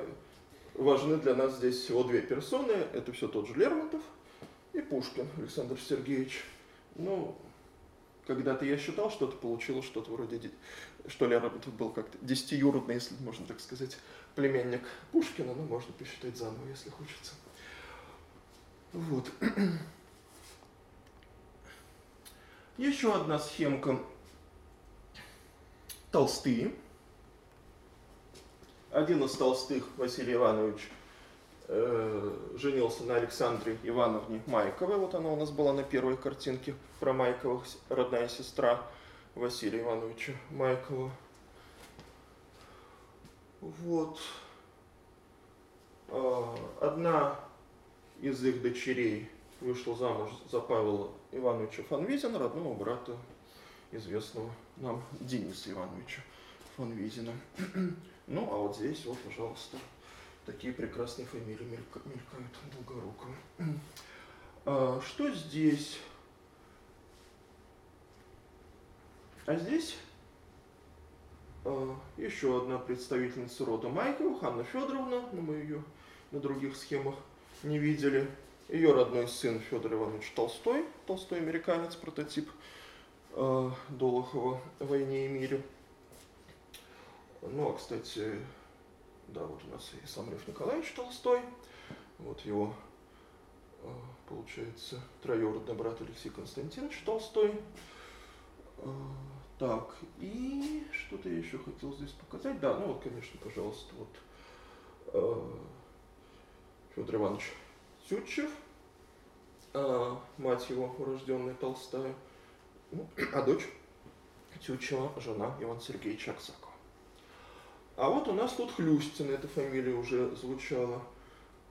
важны для нас здесь всего две персоны, это все тот же Лермонтов и Пушкин Александр Сергеевич. Ну, когда-то я считал, что это получилось что-то вроде, что Лермонтов был как-то десятиюродный, если можно так сказать, племянник Пушкина, но можно посчитать заново, если хочется. Вот. Еще одна схемка. Толстые. Один из толстых, Василий Иванович, женился на Александре Ивановне Майковой. Вот она у нас была на первой картинке про Майковых, родная сестра Василия Ивановича Майкова. Вот. А, одна из их дочерей вышла замуж за Павла Ивановича Фанвизина, родного брата известного нам Дениса Ивановича Фанвизина. Ну, а вот здесь, вот, пожалуйста, такие прекрасные фамилии мелькают Долгорукова. А, что здесь? А здесь а, еще одна представительница рода Майкова, Ханна Федоровна, но мы ее на других схемах не видели. Ее родной сын Федор Иванович Толстой, Толстой американец, прототип э, Долохова в «Войне и мире». Ну, а, кстати, да, вот у нас и сам Лев Николаевич Толстой, вот его, э, получается, троюродный брат Алексей Константинович Толстой. Э, так, и что-то я еще хотел здесь показать. Да, ну вот, конечно, пожалуйста, вот э, Федор Иванович Тютчев, мать его, урожденная Толстая, ну, а дочь Тютчева, жена Ивана Сергеевича Аксакова. А вот у нас тут Хлюстин, эта фамилия уже звучала.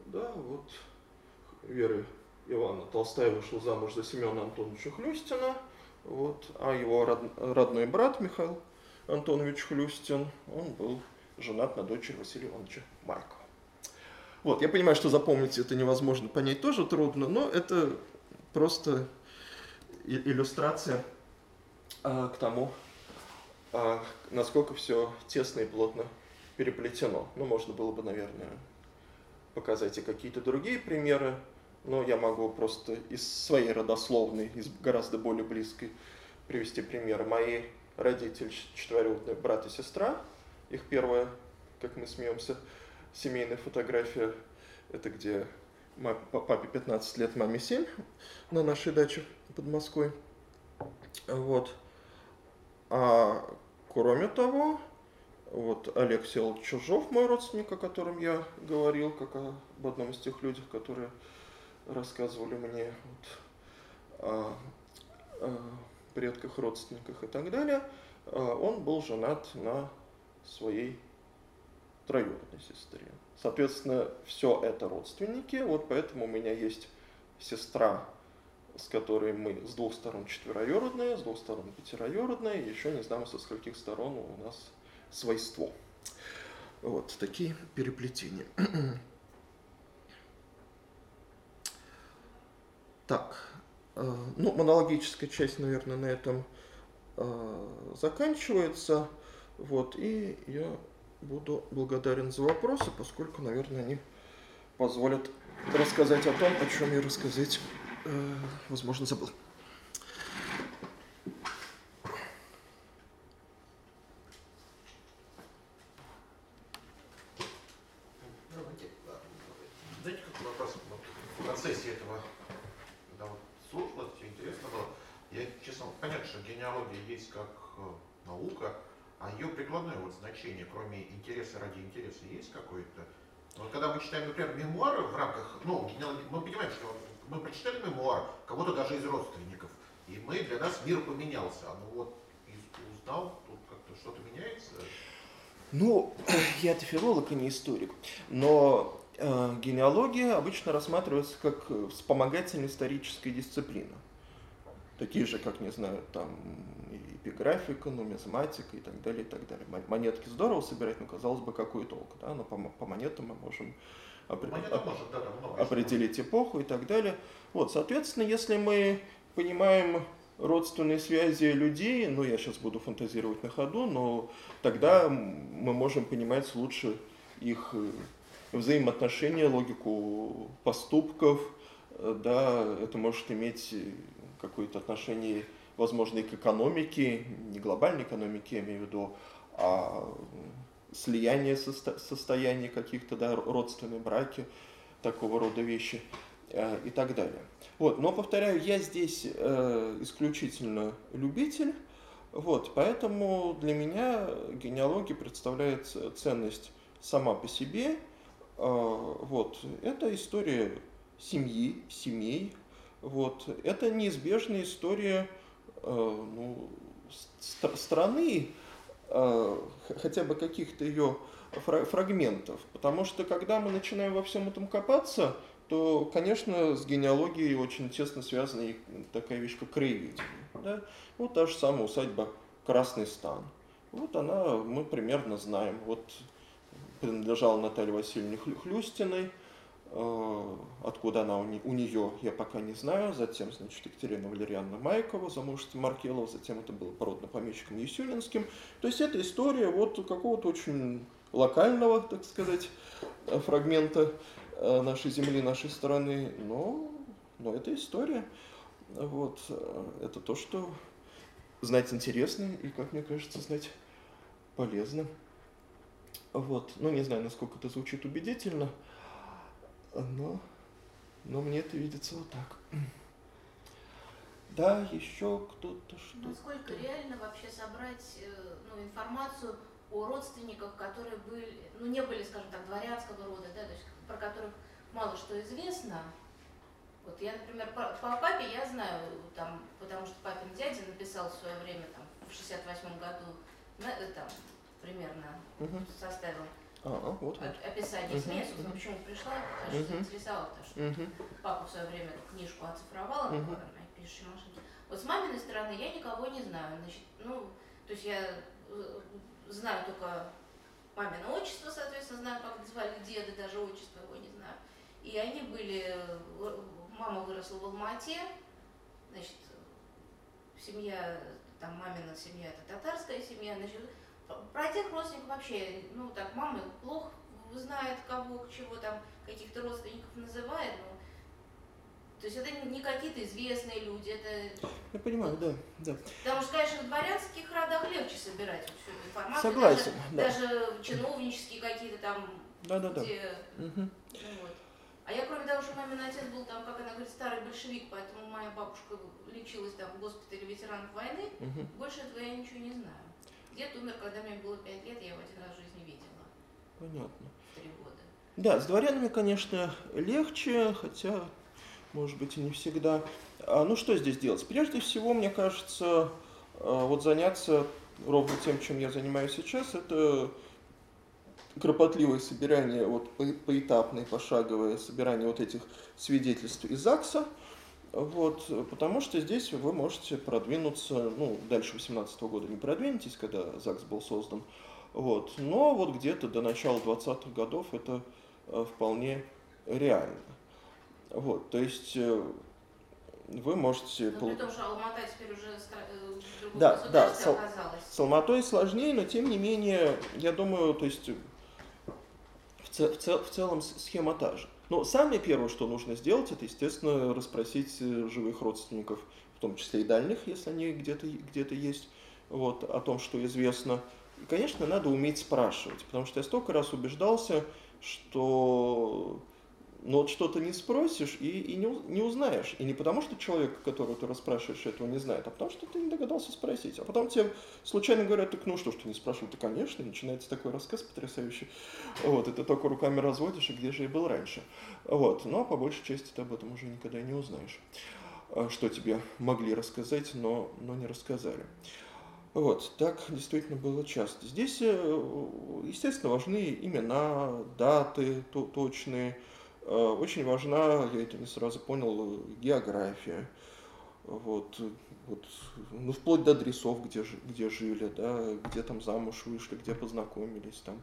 Да, вот Вера Ивановна Толстая вышла замуж за Семена Антоновича Хлюстина – вот. А его род, родной брат Михаил Антонович Хлюстин, он был женат на дочери Василия Ивановича Маркова. Вот, я понимаю, что запомнить это невозможно, понять тоже трудно, но это просто иллюстрация а, к тому, насколько все тесно и плотно переплетено. Ну, можно было бы, наверное, показать и какие-то другие примеры, но я могу просто из своей родословной, из гораздо более близкой привести пример. Мои родители, четвероюродные брат и сестра, их первая, как мы смеемся, семейная фотография, это где папе 15 лет, маме 7 на нашей даче под Москвой. Вот. А кроме того, вот Олег Сел Чужов, мой родственник, о котором я говорил, как об одном из тех людях, которые рассказывали мне вот, о, о предках, родственниках и так далее, а, он был женат на своей троюродной сестре. Соответственно, все это родственники, вот поэтому у меня есть сестра, с которой мы с двух сторон четвероюродные, с двух сторон пятероюродные, еще не знаю, со скольких сторон у нас свойство. Вот такие переплетения. Так, э, ну, монологическая часть, наверное, на этом э, заканчивается. Вот, и я буду благодарен за вопросы, поскольку, наверное, они позволят рассказать о том, о чем я рассказать, возможно, забыл. значение, кроме интереса ради интереса, есть какое-то? Вот когда мы читаем, например, мемуары в рамках, ну, мы понимаем, что мы прочитали мемуар кого-то даже из родственников, и мы, для нас мир поменялся. А ну вот узнал, тут как-то что-то меняется? Ну, я-то филолог, а не историк. Но э, генеалогия обычно рассматривается как вспомогательная историческая дисциплина. Такие же, как, не знаю, там эпиграфика, нумизматика и так далее, и так далее. Монетки здорово собирать, но казалось бы, какой толк, да, но по, по монетам мы можем определить эпоху и так далее. Вот, соответственно, если мы понимаем родственные связи людей, ну, я сейчас буду фантазировать на ходу, но тогда мы можем понимать лучше их э, взаимоотношения, логику поступков, э, да, это может иметь какое-то отношение возможно, и к экономике, не глобальной экономике, я имею в виду, а слияние состо состояний каких-то, да, родственные браки, такого рода вещи э, и так далее. Вот, но, повторяю, я здесь э, исключительно любитель, вот, поэтому для меня генеалогия представляет ценность сама по себе, Вот. Это история семьи, семей. Вот. Это неизбежная история ну, страны, хотя бы каких-то ее фрагментов. Потому что когда мы начинаем во всем этом копаться, то, конечно, с генеалогией очень тесно связана и такая вещь, как краеведение. Да? Вот та же самая усадьба Красный Стан. Вот она, мы примерно знаем. Вот принадлежала Наталье Васильевне Хлюстиной, э, откуда она у, нее, я пока не знаю. Затем, значит, Екатерина Валерьяновна Майкова, замужество Маркелова, затем это было породно помещиком Есюнинским. То есть это история вот какого-то очень локального, так сказать, фрагмента э, нашей земли, нашей страны, но, но это история. Вот, э, это то, что знать интересно и, как мне кажется, знать полезно. Вот, ну не знаю, насколько это звучит убедительно, но, но мне это видится вот так. Да, еще кто-то что. Насколько реально вообще собрать э, ну, информацию о родственниках, которые были, ну, не были, скажем так, дворянского рода, да, то есть про которых мало что известно. Вот я, например, по, по папе я знаю, там, потому что папин дядя написал в свое время, там, в 68 году, на, э, там, примерно угу. составил а, вот, вот. описание угу, СМИ, собственно, почему пришла, потому что угу. заинтересовала, потому что угу. папа в свое время книжку оцифровала угу. на пишущей машине. Вот с маминой стороны я никого не знаю. Значит, ну, то есть я э, знаю только мамино отчество, соответственно, знаю, как звали деда, даже отчество его не знаю. И они были, мама выросла в Алмате, значит, семья, там мамина семья, это татарская семья, значит, про тех родственников вообще, ну так, мама плохо знает, кого, чего там, каких-то родственников называет, но то есть это не какие-то известные люди, это... Я понимаю, да, да. Потому что, конечно, в дворянских родах легче собирать всю эту информацию. Согласен, даже, да. Даже чиновнические какие-то там, да, да, где... Да. Угу. вот. А я, кроме того, что мамин отец был там, как она говорит, старый большевик, поэтому моя бабушка лечилась там в госпитале ветеранов войны, угу. больше этого я ничего не знаю. Дед умер, когда мне было пять лет, я его один раз в жизни видела. Понятно. Три года. Да, с дворянами, конечно, легче, хотя может быть, и не всегда. А, ну, что здесь делать? Прежде всего, мне кажется, а, вот заняться ровно тем, чем я занимаюсь сейчас, это кропотливое собирание, вот поэтапное, пошаговое собирание вот этих свидетельств из ЗАГСа, вот, потому что здесь вы можете продвинуться, ну, дальше 18 года не продвинетесь, когда ЗАГС был создан, вот, но вот где-то до начала 20-х годов это а, вполне реально. Вот, то есть э, вы можете... Но при том, что Алмата теперь уже э, в да, да, с, оказалась. С Алматой сложнее, но тем не менее, я думаю, то есть в, цел, в, цел, в целом схема та же. Но самое первое, что нужно сделать, это, естественно, расспросить э, живых родственников, в том числе и дальних, если они где-то где, -то, есть, вот, о том, что известно. И, конечно, надо уметь спрашивать, потому что я столько раз убеждался, что но вот что-то не спросишь и, и не, не узнаешь. И не потому, что человек, которого ты расспрашиваешь, этого не знает, а потому, что ты не догадался спросить. А потом тебе случайно говорят, так ну что ж ты не спрашивал? Да, конечно, начинается такой рассказ потрясающий. Вот, и ты только руками разводишь, и где же я был раньше. Вот, но по большей части ты об этом уже никогда не узнаешь. А что тебе могли рассказать, но, но не рассказали. Вот, так действительно было часто. Здесь, э, естественно, важны имена, даты точные, очень важна, я это не сразу понял, география. Вот, вот, ну, вплоть до адресов, где, где жили, да, где там замуж вышли, где познакомились там,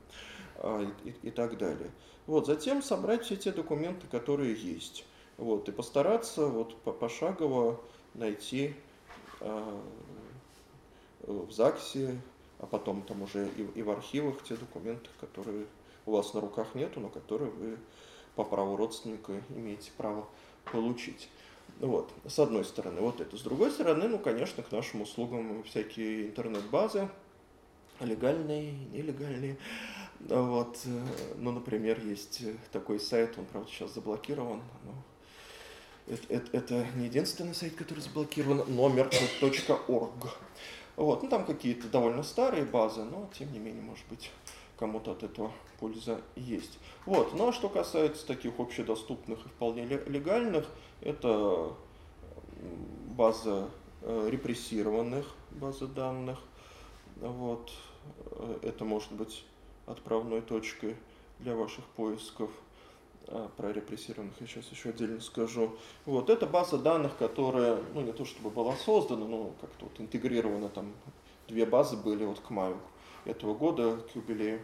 а, и, и, и так далее. Вот, затем собрать все те документы, которые есть. Вот, и постараться вот пошагово найти а, в ЗАГСе, а потом там уже и, и в архивах те документы, которые у вас на руках нету, но которые вы по праву родственника имеете право получить. Вот, с одной стороны, вот это. С другой стороны, ну, конечно, к нашим услугам всякие интернет-базы, легальные, нелегальные. Вот, ну, например, есть такой сайт, он, правда, сейчас заблокирован, но это, это, это не единственный сайт, который заблокирован, номер.орг. Вот, ну, там какие-то довольно старые базы, но, тем не менее, может быть, кому-то от этого польза есть. Вот. Ну а что касается таких общедоступных и вполне легальных, это база э, репрессированных, базы данных. Вот. Э, это может быть отправной точкой для ваших поисков. А, про репрессированных я сейчас еще отдельно скажу. Вот, это база данных, которая, ну, не то чтобы была создана, но как-то вот интегрирована, там, две базы были вот к маю этого года, к юбилею,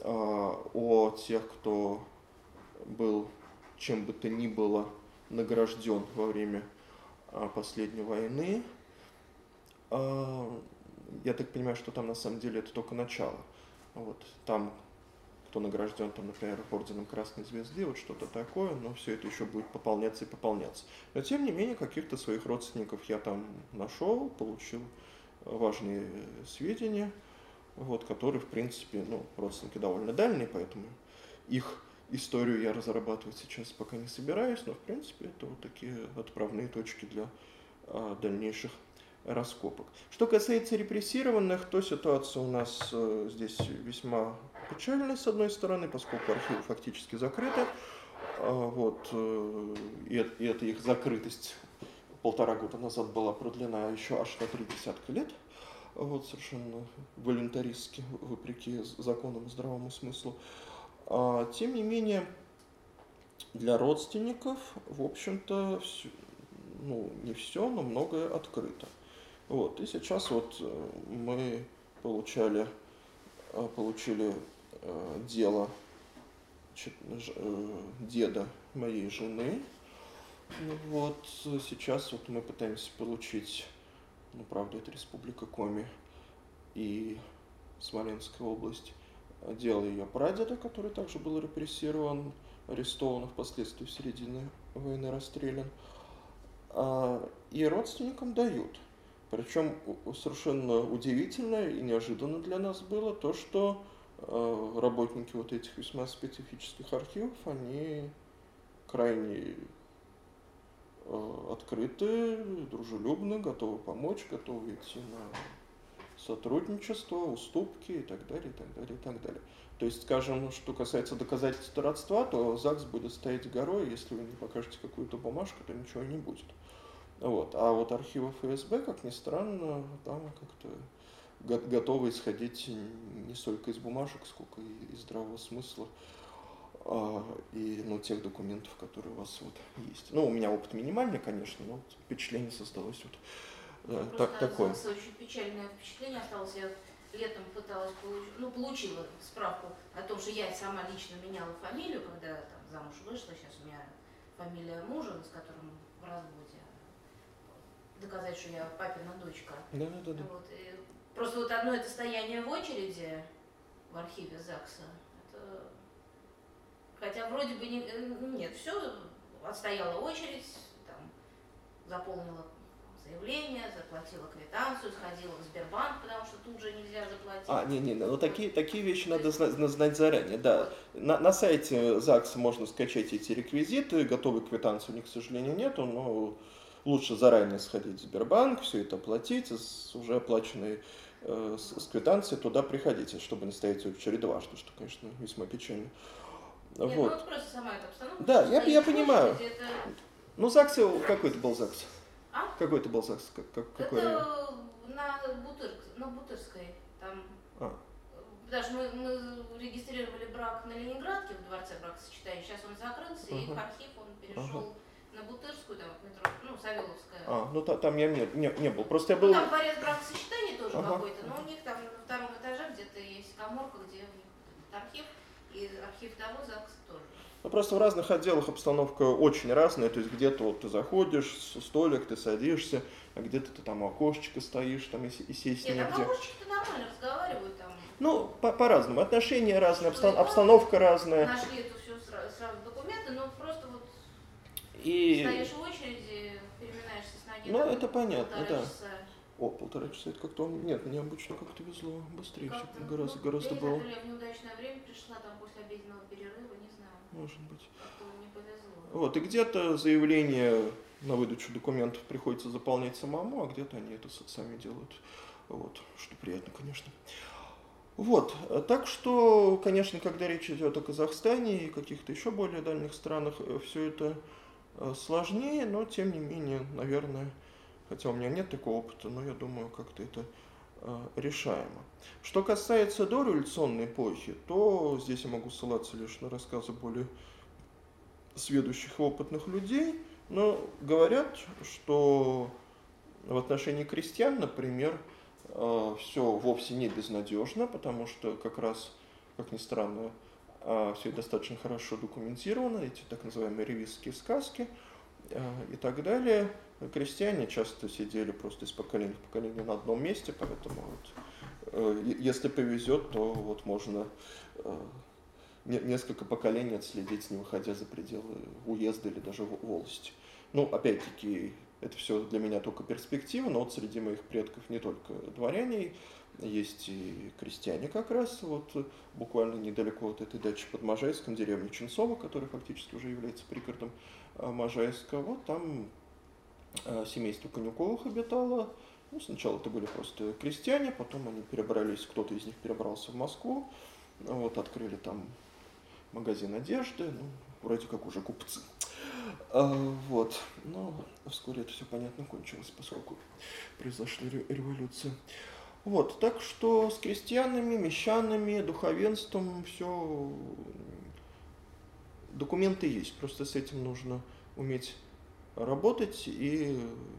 а, о тех, кто был чем бы то ни было награжден во время а, последней войны. Я так понимаю, что там на самом деле это только начало. Вот, там кто награжден, там, например, орденом Красной Звезды, вот что-то такое, но все это еще будет пополняться и пополняться. Но тем не менее, каких-то своих родственников я там нашел, получил важные сведения, вот, которые, в принципе, ну, родственники довольно дальние, поэтому их историю я разрабатывать сейчас пока не собираюсь, но, в принципе, это вот такие отправные точки для а, дальнейших раскопок. Что касается репрессированных, то ситуация у нас э, здесь весьма печальная, с одной стороны, поскольку архивы фактически закрыты. А, вот, э, и, и эта их закрытость полтора года назад была продлена еще аж на три десятка лет. Вот, совершенно волюнтаристски, вопреки законам и здравому смыслу. А, тем не менее, для родственников, в общем-то, ну, не все, но многое открыто. Вот, и сейчас вот э, мы получали, э, получили э, дело деда моей жены. Вот сейчас вот мы пытаемся получить, ну правда это Республика Коми и Смоленская область, дело ее прадеда, который также был репрессирован, арестован, впоследствии в середине войны расстрелян. А, и родственникам дают – причем совершенно удивительно и неожиданно для нас было то, что э, работники вот этих весьма специфических архивов, они крайне открыты, дружелюбны, готовы помочь, готовы идти на сотрудничество, уступки и так далее, и так далее, и так далее. То есть, скажем, что касается доказательств родства, то ЗАГС будет стоять горой, если вы не покажете какую-то бумажку, то ничего не будет. Вот. А вот архивы ФСБ, как ни странно, там как-то готовы исходить не столько из бумажек, сколько и из здравого смысла и ну, тех документов, которые у вас вот есть. Ну, у меня опыт минимальный, конечно, но впечатление создалось вот ну, так, такое. очень печальное впечатление осталось. Я летом пыталась получить, ну, получила справку о том, что я сама лично меняла фамилию, когда там замуж вышла, сейчас у меня фамилия мужа, с которым в разводе доказать, что я папина дочка. Да, да, да. Вот, и просто вот одно это стояние в очереди в архиве ЗАГСа. Хотя вроде бы не... Э, нет, все, отстояла очередь, там, заполнила заявление, заплатила квитанцию, сходила в Сбербанк, потому что тут же нельзя заплатить. А, не, не, ну такие, такие вещи надо знать, знать заранее, да. На, на сайте ЗАГСа можно скачать эти реквизиты, готовой квитанции у них, к сожалению, нету, но лучше заранее сходить в Сбербанк, все это оплатить, с уже оплаченной э, с, с квитанцией туда приходите, чтобы не стоять в очередь дважды, что, конечно, весьма печально. Нет, вот. ну просто сама эта обстановка. Да, я, я понимаю. Это... Ну, ЗАГС, какой это был ЗАГС? А? Какой это был ЗАГС? Как, как, какой это на, Бутыр, на Бутырской. Там... А. Даже мы, мы регистрировали брак на Ленинградке в дворце бракосочетания, сейчас он закрылся, uh-huh. и в архив он перешел uh-huh на Бутырскую, там, метро, ну, Савеловская. А, ну та, там я не, не, не был. Просто я был... Ну, там дворец бракосочетания тоже ага. какой-то, но у них там на втором этаже где-то есть коморка, где у них архив, и архив того ЗАГСа тоже. Ну, просто в разных отделах обстановка очень разная, то есть где-то вот ты заходишь, столик, ты садишься, а где-то ты там у окошечка стоишь, там и, и сесть Нет, негде. Нет, окошечки нормально разговаривают там. Ну, по- по-разному. Отношения разные, обстан- обстановка разная. Нашли это все сразу, сразу документы, но просто вот и... Стоишь в очереди, переминаешься с ноги. Ну, это понятно, да. Часа. О, полтора часа, это как-то... Нет, мне обычно как-то везло быстрее, как все, гораздо, ну, гораздо было. Я в неудачное время пришла, там после обеденного перерыва, не знаю. Может быть. Как-то не повезло. Вот, и где-то заявление на выдачу документов приходится заполнять самому, а где-то они это сами делают. Вот, что приятно, конечно. Вот, так что, конечно, когда речь идет о Казахстане и каких-то еще более дальних странах, э, все это э, сложнее, но тем не менее, наверное, хотя у меня нет такого опыта, но я думаю, как-то это э, решаемо. Что касается дореволюционной эпохи, то здесь я могу ссылаться лишь на рассказы более сведущих и опытных людей, но говорят, что в отношении крестьян, например, Э, все вовсе не безнадежно, потому что как раз, как ни странно, э, все достаточно хорошо документировано, эти так называемые ревизские сказки и так далее. Крестьяне часто сидели просто из поколения в поколение на одном месте, поэтому вот, если повезет, то вот можно несколько поколений отследить, не выходя за пределы уезда или даже волости. Ну, опять-таки, это все для меня только перспектива, но вот среди моих предков не только дворяне, есть и крестьяне как раз, вот буквально недалеко от этой дачи под Можайском, деревня Ченцова, которая фактически уже является пригородом а, Можайска. Вот там а, семейство Конюковых обитало. Ну, сначала это были просто крестьяне, потом они перебрались, кто-то из них перебрался в Москву, вот открыли там магазин одежды, ну, вроде как уже купцы. А, вот. Но вскоре это все понятно кончилось, поскольку произошла революция. Вот, так что с крестьянами, мещанами, духовенством все документы есть, просто с этим нужно уметь работать, и,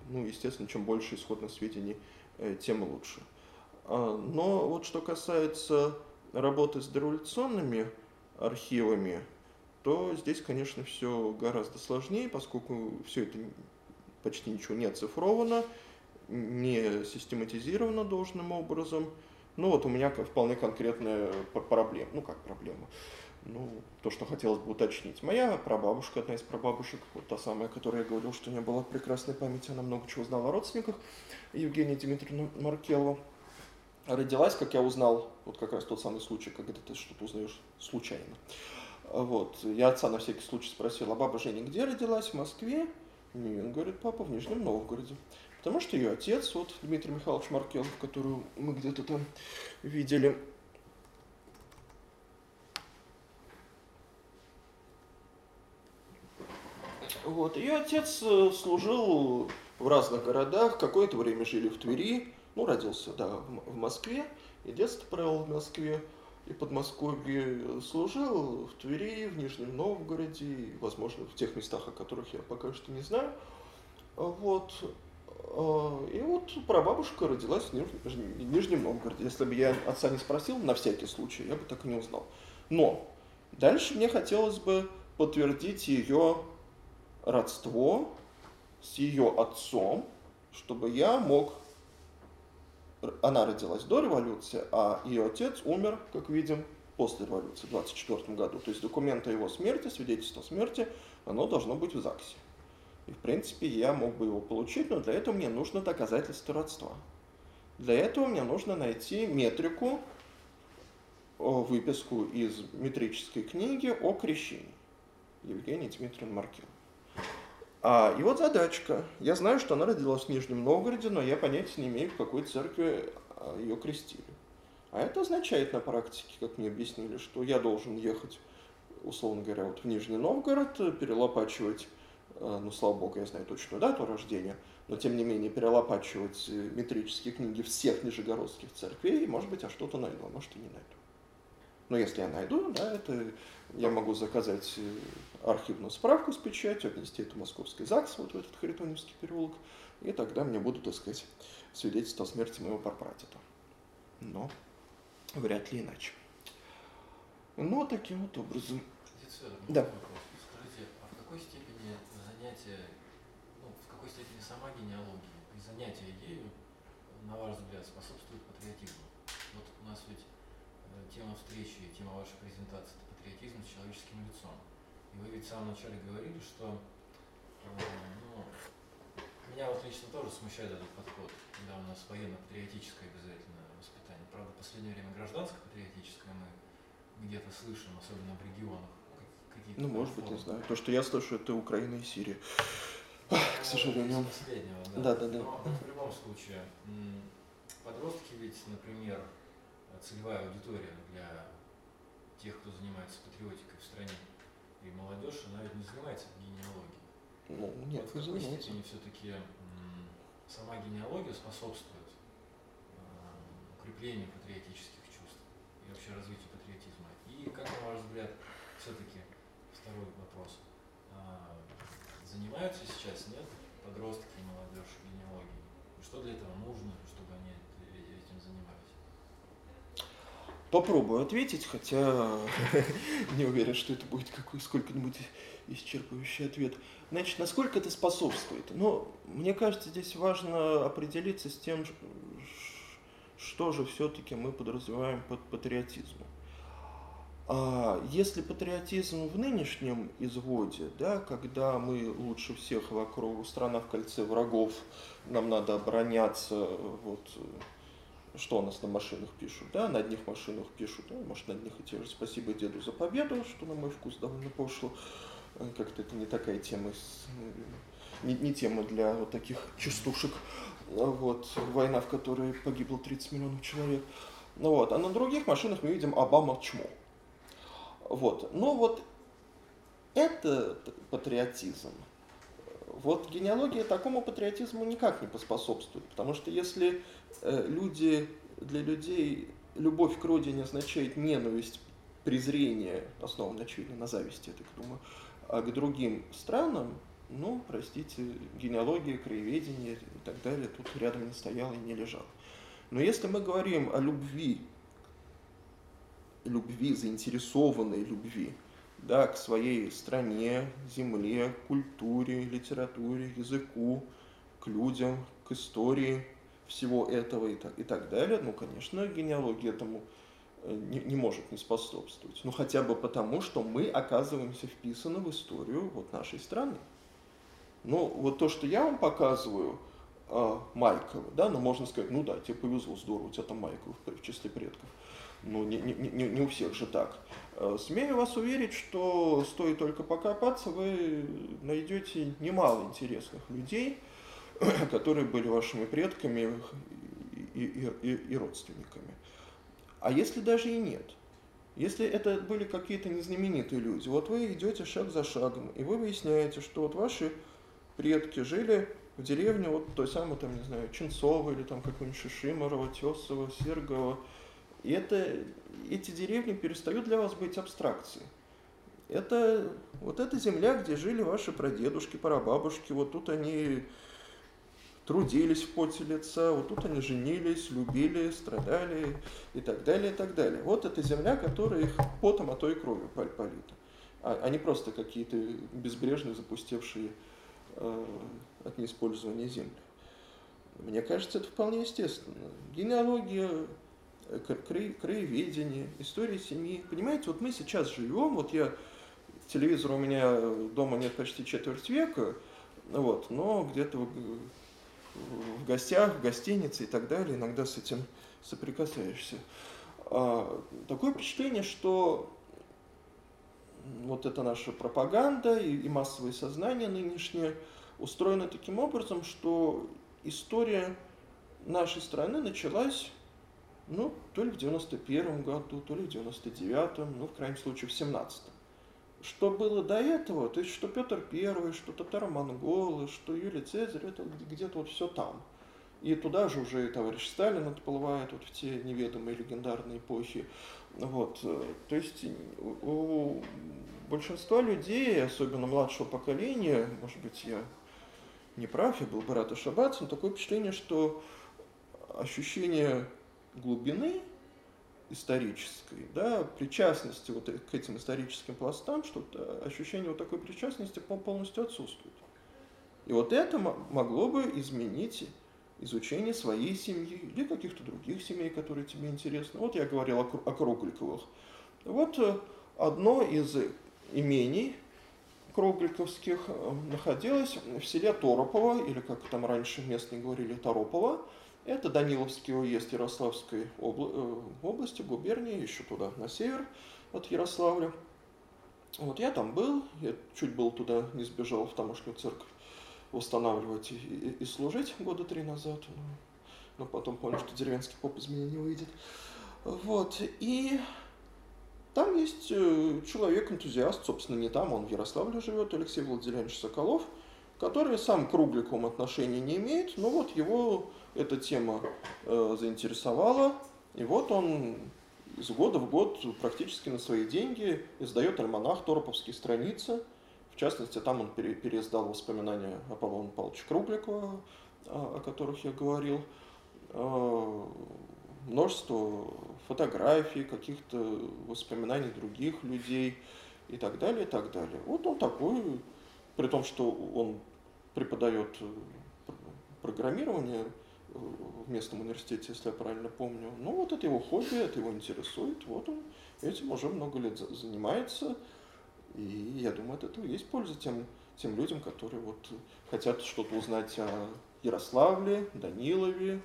ну, естественно, чем больше исходных сведений, э, тем лучше. А, но вот что касается работы с дореволюционными архивами, то здесь, конечно, все гораздо сложнее, поскольку все это почти ничего не оцифровано, не систематизировано должным образом. Ну вот у меня вполне конкретная проблема, ну как проблема, ну то, что хотелось бы уточнить. Моя прабабушка, одна из прабабушек, вот та самая, которая я говорил, что у нее была прекрасной память, она много чего знала о родственниках, Евгения Дмитриевна Маркелова, родилась, как я узнал, вот как раз тот самый случай, когда ты что-то узнаешь случайно. Вот. Я отца на всякий случай спросил, а баба Женя где родилась? В Москве? Нет, он говорит, папа в Нижнем Новгороде. Потому что ее отец, вот Дмитрий Михайлович Маркелов, которую мы где-то там видели, Вот. Ее отец э, служил в разных городах, какое-то время жили в Твери, ну, родился, да, в Москве, и детство провел в Москве и Подмосковье служил, в Твери, в Нижнем Новгороде, возможно, в тех местах, о которых я пока что не знаю. Вот. А, и вот прабабушка родилась в Нижнем, Нижнем Новгороде. Если бы я отца не спросил, на всякий случай, я бы так и не узнал. Но дальше мне хотелось бы подтвердить ее родство с ее отцом, чтобы я мог она родилась до революции, а ее отец умер, как видим, после революции, в 24 году. То есть документ о его смерти, свидетельство о смерти, оно должно быть в ЗАГСе. И, в принципе, я мог бы его получить, но для этого мне нужно доказательство родства. Для этого мне нужно найти метрику, выписку из метрической книги о крещении. Евгений Дмитриевна Маркин. А, и вот задачка. Я знаю, что она родилась в Нижнем Новгороде, но я понятия не имею, в какой церкви а, ее крестили. А это означает на практике, как мне объяснили, что я должен ехать, условно говоря, вот в Нижний Новгород, перелопачивать, а, ну, слава богу, я знаю точную дату рождения, но тем не менее перелопачивать э, метрические книги всех нижегородских церквей, и, может быть, я что-то найду, а может и не найду. Но если я найду, да, это я могу заказать э, архивную справку с печатью, отнести это в Московский ЗАГС, вот в этот Харитоневский переулок, и тогда мне будут, так сказать, свидетельство о смерти моего прапрадеда. Но вряд ли иначе. Ну, таким вот образом. Да. Скажите, а в какой степени занятие, ну, в какой степени сама генеалогия и занятие ею, на ваш взгляд, способствует патриотизму? Вот у нас ведь тема встречи, тема вашей презентации – это патриотизм с человеческим лицом. И вы ведь в самом начале говорили, что э, ну, меня вот лично тоже смущает этот подход, когда у нас военно-патриотическое обязательно воспитание. Правда, в последнее время гражданско-патриотическое мы где-то слышим, особенно в регионах. Ну, может быть, не знаю. То, что я слышу, это Украина и Сирия. К ну, сожалению. Последнего, да. Да, да, да. Но в любом случае, подростки ведь, например, целевая аудитория для тех, кто занимается патриотикой в стране. И молодежь, она ведь не занимается генеалогией. Ну, нет, вот в какой занимается. степени все-таки сама генеалогия способствует э, укреплению патриотических чувств и вообще развитию патриотизма. И как, на ваш взгляд, все-таки второй вопрос. А, занимаются сейчас, нет, подростки и молодежь генеалогией? Что для этого нужно, чтобы они э- этим занимались? Попробую ответить, хотя не уверен, что это будет какой сколько-нибудь исчерпывающий ответ. Значит, насколько это способствует? Ну, мне кажется, здесь важно определиться с тем, что же все-таки мы подразумеваем под патриотизмом. А если патриотизм в нынешнем изводе, да, когда мы лучше всех вокруг, страна в кольце врагов, нам надо обороняться, вот, что у нас на машинах пишут, да, на одних машинах пишут, да, может, на одних и те же. «Спасибо деду за победу», что на мой вкус довольно пошло, Э, как-то это не такая тема, э, не, не тема для вот таких частушек, А вот, война, в которой погибло 30 миллионов человек, ну вот, а на других машинах мы видим «Обама чмо», вот, но вот это патриотизм, вот генеалогия такому патриотизму никак не поспособствует, потому что если э, люди, для людей любовь к родине означает ненависть, презрение, основанное, очевидно, на зависти, я так думаю, а к другим странам, ну, простите, генеалогия, краеведение и так далее тут рядом не стояло и не лежало. Но если мы говорим о любви, любви, заинтересованной любви, да, к своей стране, земле, культуре, литературе, языку, к людям, к истории всего этого и так, и так далее, ну, конечно, генеалогия этому э, не, не может не способствовать. Ну, хотя бы потому, что мы оказываемся вписаны в историю вот нашей страны. Ну, вот то, что я вам показываю, э, Майкова, да, ну, можно сказать, ну да, тебе повезло, здорово, у тебя там Майков в числе предков. Ну, не, не, не, не у всех же так. Э, Смею вас уверить, что стоит только покопаться, вы найдете немало интересных людей, которые были вашими предками и, и, и, и родственниками. А если даже и нет, если это были какие-то незнаменитые люди, вот вы идете шаг за шагом, и вы выясняете, что вот ваши предки жили в деревне вот той самой, там, не знаю, Ченцова или там какой-нибудь Шишимарова, Тесова, Сергова, и это, эти деревни перестают для вас быть абстракцией. Это вот эта земля, где жили ваши прадедушки, прабабушки, вот тут они трудились в поте лица, вот тут они женились, любили, страдали и так далее, и так далее. Вот эта земля, которая их потом, а то и кровью полита. А, а не просто какие-то безбрежные, запустевшие э, от неиспользования земли. Мне кажется, это вполне естественно. Генеалогия, краеведение, история семьи. Понимаете, вот мы сейчас живем, вот я, телевизор у меня дома нет почти четверть века, вот, но где-то в, в гостях, в гостинице и так далее, иногда с этим соприкасаешься. А, такое впечатление, что вот эта наша пропаганда и, и массовое сознание нынешнее устроено таким образом, что история нашей страны началась, ну, то ли в 91 году, то ли в 99-м, ну, в крайнем случае, в 17-м. Что было до этого, то есть, что Петр Первый, что татаро-монголы, что Юлий Цезарь, это где-то вот все там. И туда же уже и товарищ Сталин отплывает вот в те неведомые легендарные эпохи. Вот. То есть у большинства людей, особенно младшего поколения, может быть, я не прав, я был бы рад ошибаться, но такое впечатление, что ощущение глубины исторической, да, причастности вот к этим историческим пластам, что ощущение вот такой причастности полностью отсутствует. И вот это могло бы изменить изучение своей семьи или каких-то других семей, которые тебе интересны. Вот я говорил о, Кругликовых. Вот одно из имений кругликовских находилось в селе Торопово, или как там раньше местные говорили, Торопово. Это Даниловский уезд Ярославской обла- области, губернии, еще туда, на север от Ярославля. Вот я там был, я чуть был туда не сбежал в тамошнюю церковь восстанавливать и, и, и служить года три назад. Но, но потом понял, что деревенский поп из меня не выйдет. Вот, и там есть э, человек-энтузиаст, собственно, не там, он в Ярославле живет, Алексей Владимирович Соколов, который сам к рубликам отношения не имеет, но вот его эта тема э, заинтересовала, и вот он из года в год практически на свои деньги издает альманах «Тороповские страницы». В частности, там он пере, переиздал воспоминания Аполлона Павловича Кругликова, о, о которых я говорил, э, множество фотографий, каких-то воспоминаний других людей и так далее, и так далее. Вот он такой, при том, что он преподает э, программирование э, в местном университете, если я правильно помню. Ну, вот это его хобби, это его интересует. Вот он этим уже много лет занимается. И я думаю, от этого есть польза тем, тем людям, которые вот хотят что-то узнать о Ярославле, Данилове,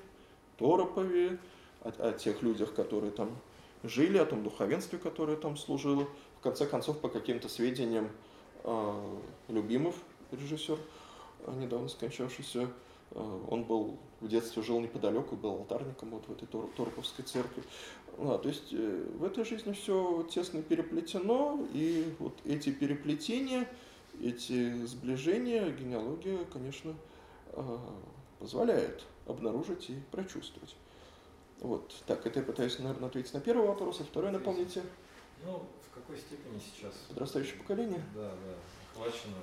Торопове, о, о тех людях, которые там жили, о том духовенстве, которое там служило. В конце концов, по каким-то сведениям, э, Любимов, режиссер, недавно скончавшийся, э, он был в детстве жил неподалеку, был алтарником вот в этой Тор Торповской церкви. А, то есть э, в этой жизни все тесно переплетено, и вот эти переплетения, эти сближения генеалогия, конечно, э, позволяет обнаружить и прочувствовать. Вот, так, это я пытаюсь, наверное, ответить на первый вопрос, а второй напомните. Ну, в какой степени сейчас? Подрастающее поколение? Да, да, охвачено.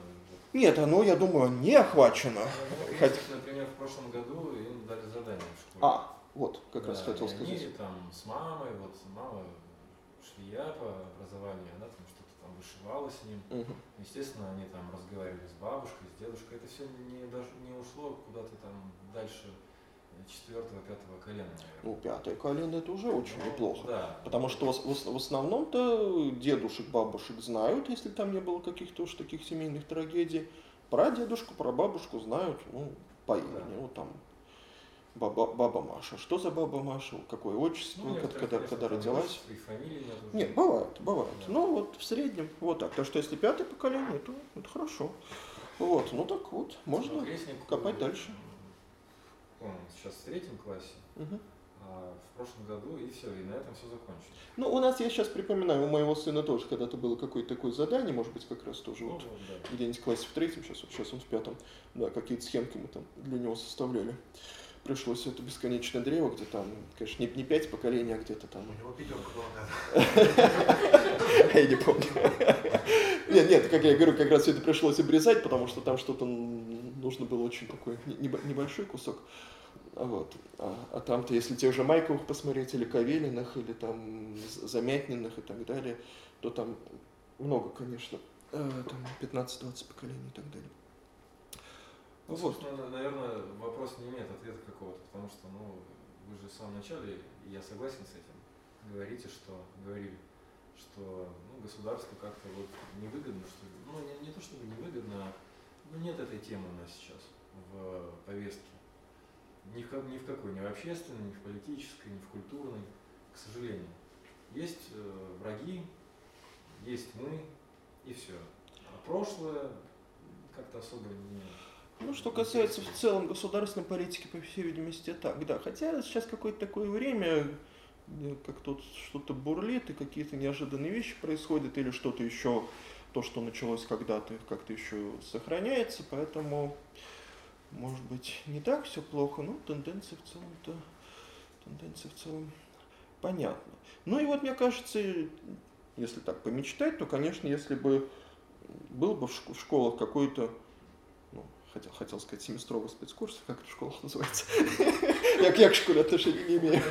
Нет, оно, я думаю, не охвачено. Ну, Хоть... Например, в прошлом году им дали задание в школе. А, вот, как да, раз хотел сказать. Они там с мамой, вот мама швея по образованию, она там что-то там вышивала с ним. Угу. Естественно, они там разговаривали с бабушкой, с дедушкой. Это все не, даже не ушло куда-то там дальше четвертого, пятого колена, наверное. Ну, пятое колено это уже очень Ну, неплохо. Да. Потому что в, в- основном-то дедушек, бабушек знают, если там не было каких-то уж таких семейных трагедий. Про дедушку, про бабушку знают, ну, по имени, Да. ну, там, баба, баба Маша. Что за баба Маша, какое отчество, Ну, когда, когда, когда родилась. И фамилии нет бывает, бывает. Да. Ну, вот в среднем, вот так. Так что если пятое поколение, то это хорошо. Вот, ну так вот, можно Ну, копать дальше. Он сейчас в третьем классе, Мгм. а в прошлом году и все, и на этом все закончилось. Ну, у нас, я сейчас припоминаю, у моего сына тоже когда-то было какое-то такое задание, может быть, как раз тоже Ну, вот вот, да. где-нибудь в классе в третьем, сейчас, сейчас он в пятом, да, какие-то схемки мы там для него составляли. Пришлось это бесконечное древо, где там, конечно, не, не пять поколений, а где-то там, У него пятерка была. я не помню. Нет, нет, как я говорю, как раз это пришлось обрезать, потому что там что-то нужно было очень такой не- небо- небольшой кусок. А Вот. А, а там-то, если тех же Майковых посмотреть, или Кавелиных, или там Замятниных и так далее, то там много, конечно, э, там 15-20 поколений и так далее. Ну, Вот. собственно, наверное, вопрос не имеет ответа какого-то, потому что, ну, вы же в самом начале, и я согласен с этим, говорите, что, говорили, что, ну, государству как-то вот невыгодно, что, ну, не, не то чтобы невыгодно, а, ну, нет этой темы у нас сейчас в повестке. Ни в, как- ни в какой, ни в общественной, ни в политической, ни в культурной, к сожалению. Есть э, враги, есть мы, и все. А прошлое как-то особо не... Ну, что касается в целом государственной политики, по всей видимости, так, да. Хотя сейчас какое-то такое время, где как тут что-то бурлит, и какие-то неожиданные вещи происходят, или что-то еще, то, что началось когда-то, как-то еще сохраняется, поэтому, может быть, не так все плохо, но тенденции в целом-то, тенденции в целом понятны. Ну и вот, мне кажется, если так помечтать, то, конечно, если бы был бы в шк- в школах какой-то ну, хотел, хотел сказать семестровый спецкурс, как это в школах называется. Я к школе отношения не имею.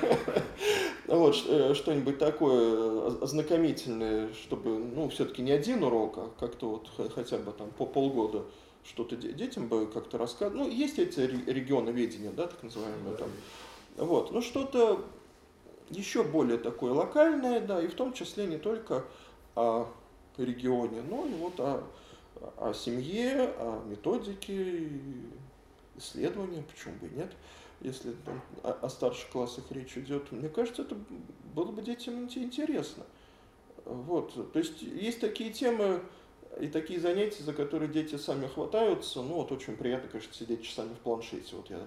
Вот, ш- э, что-нибудь такое оз- ознакомительное, чтобы, ну, все-таки не один урок, а как-то вот хотя бы там по полгода что-то де- детям бы как-то рассказывать. Ну, есть эти ре- регионы ведения, да, так называемые там. Вот, ну, что-то еще более такое локальное, да, и в том числе не только о регионе, но и вот о о семье, о методике, исследования, почему бы и нет, если там о, о старших классах речь идет. Мне кажется, это было бы детям инте- интересно. Вот. То есть есть такие темы и такие занятия, за которые дети сами хватаются. Ну вот очень приятно, конечно, сидеть часами в планшете. Вот я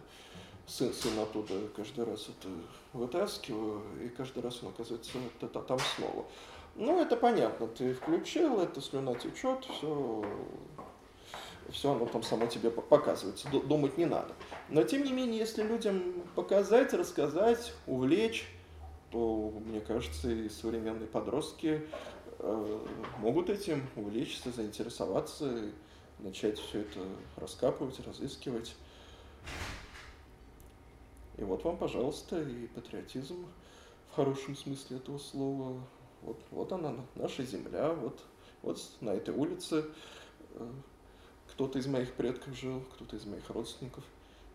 сын, сын оттуда каждый раз это вытаскиваю, и каждый раз он оказывается там снова. Ну, это понятно, ты включил, это слюна течет, все, все оно там само тебе показывается, думать не надо. Но, тем не менее, если людям показать, рассказать, увлечь, то, мне кажется, и современные подростки э, могут этим увлечься, заинтересоваться, начать все это раскапывать, разыскивать. И вот вам, пожалуйста, и патриотизм в хорошем смысле этого слова. Вот, вот она, наша земля, вот, вот на этой улице э, кто-то из моих предков жил, кто-то из моих родственников.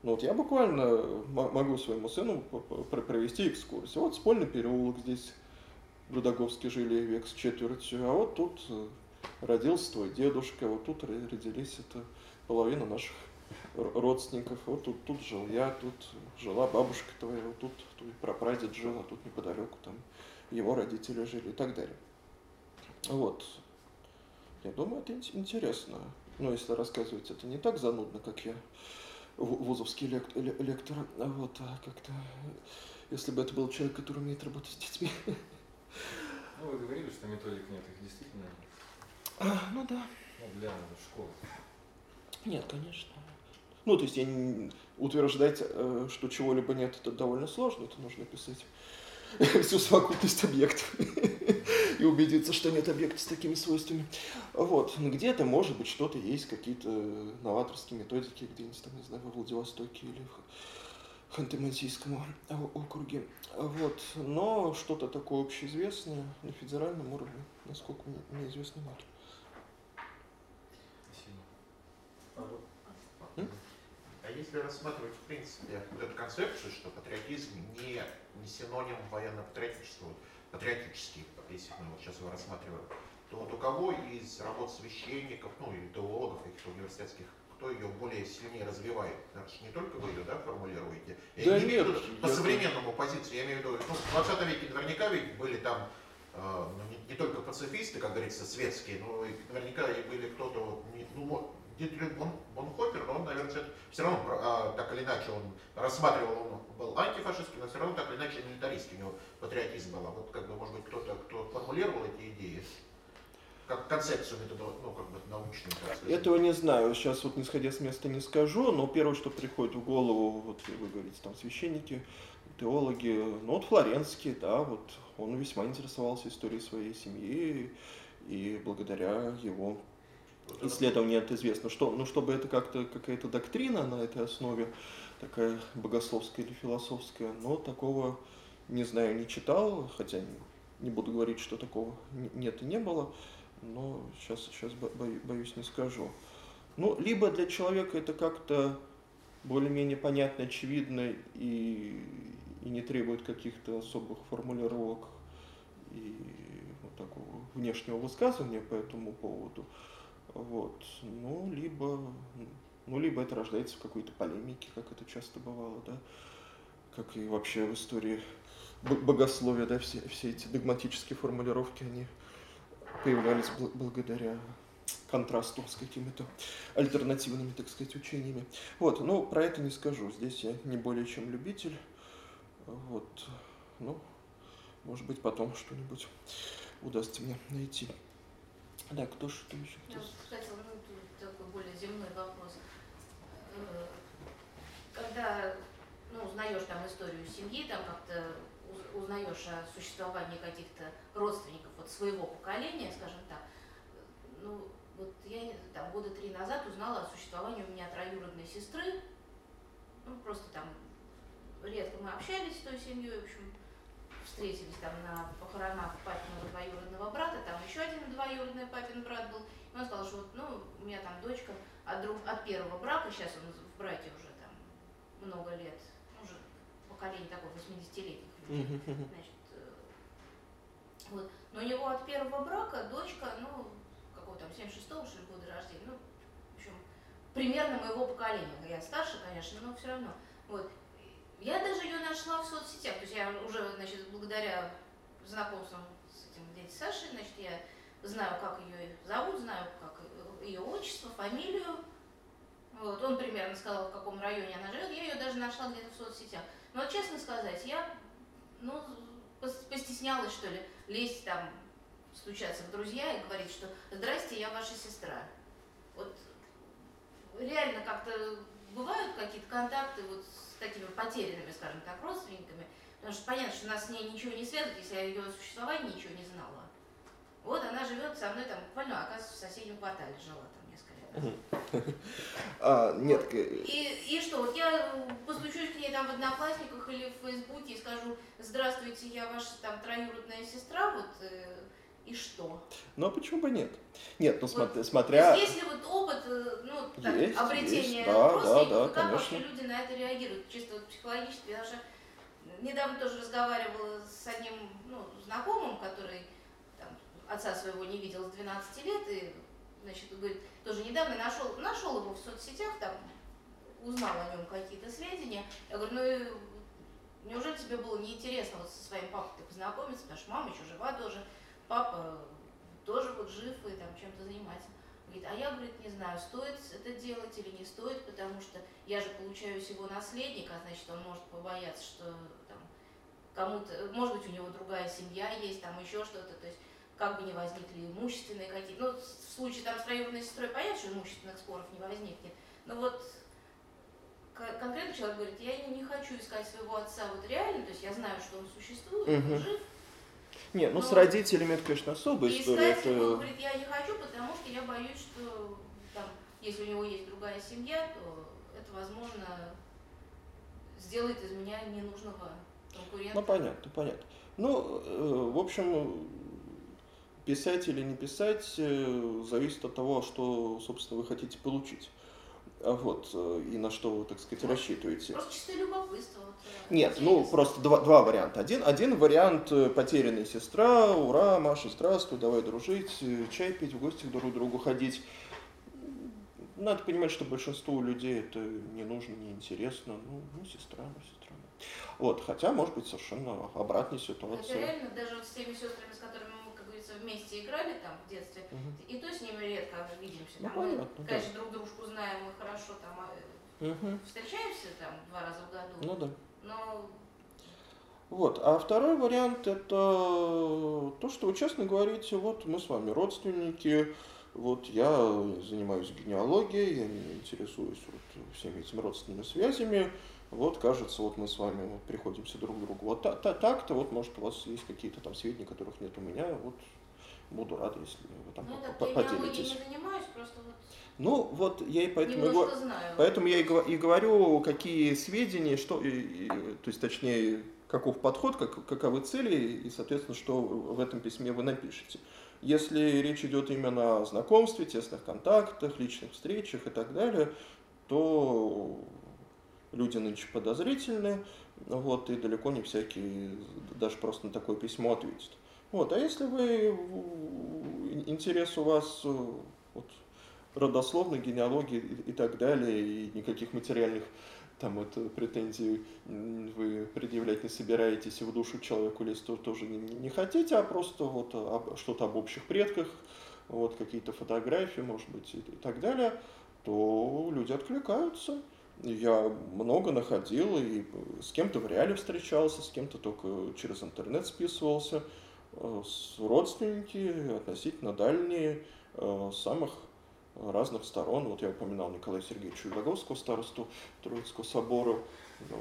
Ну вот я буквально могу своему сыну провести экскурсию. Вот спольный переулок здесь, в Рудаговске жили век с четвертью, а вот тут э, родился твой дедушка, вот тут родились это половина наших родственников. Вот тут, тут жил я, тут жила бабушка твоя, вот тут твой прапрадед жил, а тут неподалеку там его родители жили и так далее. Вот. Я думаю, это интересно. Но если рассказывать это не так занудно, как я вузовский лект, лектор, а вот а как-то, если бы это был человек, который умеет работать с детьми. Ну, вы говорили, что методик нет, их действительно а, ну да. Ну, для школы. Нет, конечно. Ну, то есть я не, утверждать, э, что чего-либо нет, это довольно сложно, это нужно писать всю совокупность объектов и убедиться, что нет объекта с такими свойствами. Вот. Где-то, может быть, что-то есть, какие-то новаторские методики где-нибудь там, не знаю, во Владивостоке или в Ханты-Мансийском округе. Вот. Но что-то такое общеизвестное на федеральном уровне, насколько мне известно, мало. А если рассматривать, в принципе, вот эту концепцию, что патриотизм не, не синоним военно-патриотического, патриотический, если мы вот сейчас его рассматриваем, то вот у кого из работ священников, ну или теологов, каких-то университетских, кто ее более сильнее развивает? Же не только вы ее, да, формулируете? Я да не нет. Виду, по современному позиции, я имею в виду, ну, в 20 веке наверняка ведь были там э, ну, не, не только пацифисты, как говорится, светские, но и наверняка и были кто-то, вот, не, ну, Дитрих Бон, Бонхофер, он, наверное, все равно, а, так или иначе, он рассматривал, он был антифашистский, но все равно так или иначе милитаристский у него патриотизм был. А вот, как бы, может быть, кто-то, кто формулировал эти идеи, как концепцию метода, ну, как бы научную. Так Этого не знаю, сейчас вот не сходя с места не скажу, но первое, что приходит в голову, вот вы говорите, там священники, теологи, ну вот Флоренский, да, вот он весьма интересовался историей своей семьи, и благодаря его исследований это известно, что, ну, чтобы это как-то какая-то доктрина на этой основе, такая богословская или философская, но такого, не знаю, не читал, хотя не буду говорить, что такого нет и не было, но сейчас, сейчас боюсь, не скажу. Ну, либо для человека это как-то более-менее понятно, очевидно и, и не требует каких-то особых формулировок и вот такого внешнего высказывания по этому поводу. Вот. Ну, либо, ну, либо это рождается в какой-то полемике, как это часто бывало, да, как и вообще в истории богословия, да, все, все эти догматические формулировки, они появлялись бл благодаря контрасту с какими-то альтернативными, так сказать, учениями. Вот, ну, про это не скажу. Здесь я не более чем любитель. Вот, ну, может быть, потом что-нибудь удастся мне найти. Да, кто что еще? Я хотела, ну, такой более земной вопрос. Э, когда ну, узнаешь там историю семьи, там как-то узнаешь о существовании каких-то родственников вот своего поколения, скажем так, ну, вот я там года три назад узнала о существовании у меня троюродной сестры, ну, просто там редко мы общались с той семьей, в общем, встретились там на похоронах папиного двоюродного брата, там еще один двоюродный папин брат был, и он сказал, что вот, ну, у меня там дочка от, друг, от первого брака, сейчас он в браке уже там много лет, уже поколение такое 80-летних людей, значит, э, вот. Но у него от первого брака дочка, ну, какого там, 76-го, что ли, года рождения, ну, в общем, примерно моего поколения. Я старше, конечно, но все равно. Вот. Я даже ее нашла в соцсетях. То есть я уже, значит, благодаря знакомствам с этим дядей Сашей, значит, я знаю, как ее зовут, знаю, как ее отчество, фамилию. Вот. Он примерно сказала, в каком районе она живет, я ее даже нашла где-то в соцсетях. Но честно сказать, я, ну, постеснялась, что ли, лезть там, стучаться в друзья и говорить, что «Здрасте, я ваша сестра». Вот реально как-то бывают какие-то контакты вот с такими потерянными, скажем так, родственниками, потому что понятно, что нас с ней ничего не связывает, если я ее существовании ничего не знала. Вот она живет со мной там буквально, оказывается, в соседнем квартале жила там несколько лет. А, нет. И, и что, вот я постучусь к ней там в Одноклассниках или в Фейсбуке и скажу, здравствуйте, я ваша там троюродная сестра, вот э, и что? Ну а почему бы нет? Нет, ну вот, смотря... Есть ли вот опыт, э, ну, так, есть, обретения есть, да, да, да, как конечно. вообще люди на это реагируют, чисто вот психологически. Я даже недавно тоже разговаривала с одним ну, знакомым, который там, отца своего не видел с 12 лет, и, значит, говорит, тоже недавно нашел, нашел его в соцсетях, там, узнал о нем какие-то сведения. Я говорю, ну, неужели тебе было неинтересно вот со своим папой познакомиться, потому что мама еще жива тоже, папа тоже вот жив и там чем-то занимается. Говорит, а я, говорит, не знаю, стоит это делать или не стоит, потому что я же получаю всего наследника, значит, он может побояться, что там кому-то, может быть, у него другая семья есть, там еще что-то, то есть как бы не возникли имущественные какие-то, ну, в случае там с троюродной сестрой понятно, что имущественных споров не возникнет, но вот конкретно человек говорит, я не, хочу искать своего отца вот реально, то есть я знаю, что он существует, он жив, не, ну, ну с родителями это, конечно, особая и история. Искать, это... он говорит, я не хочу, потому что я боюсь, что там, если у него есть другая семья, то это, возможно, сделает из меня ненужного конкурента. Ну, понятно, понятно. Ну, э, в общем, писать или не писать э, зависит от того, что, собственно, вы хотите получить. А вот, э, и на что вы, так сказать, рассчитываете. Просто чисто любопытство. Вот, э, Нет, ну просто два, два варианта. Один, один вариант э, потерянная сестра, ура, Маша, здравствуй, давай дружить, чай пить, в гости друг к другу ходить. Надо понимать, что большинству людей это не нужно, не интересно. Ну, ну сестра, ну сестра. Вот, хотя, может быть, совершенно обратная ситуация. Хотя реально, даже вот с теми сестрами, вместе играли там в детстве, угу. и то с ними редко видимся. Ну, там, понятно, мы, конечно, да. друг дружку знаем, мы хорошо там угу. встречаемся там два раза в году. Ну да. Но вот. А второй вариант это то, что вы честно говорите, вот мы с вами родственники, вот я занимаюсь генеалогией, я интересуюсь вот всеми этими родственными связями, вот кажется, вот мы с вами вот, приходимся друг к другу. Вот так-то, вот может у вас есть какие-то там сведения, которых нет у меня, вот буду рад, если вы там ну, по поделитесь. Я не занимаюсь, просто вот ну, вот я и поэтому, и, знаю. поэтому я и, и говорю, какие сведения, что, и, и, то есть, точнее, каков подход, как, каковы цели, и, соответственно, что в этом письме вы напишете. Если речь идет именно о знакомстве, тесных контактах, личных встречах и так далее, то люди нынче подозрительны, вот, и далеко не всякий даже просто на такое письмо ответит. Вот, а если вы, интерес у вас э, вот, родословной, генеалогии и, так далее, и никаких материальных там вот претензий вы предъявлять не собираетесь, и в душу человеку лезть то, тоже не, не хотите, а просто вот об, что-то об общих предках, вот какие-то фотографии, может быть, и, и так далее, то люди откликаются. Я много находил, и с кем-то в реале встречался, с кем-то только через интернет списывался. Э, родственники относительно дальние, э, самых разных сторон. Вот я упоминал Николая Сергеевича Юдаговского, старосту Троицкого собора.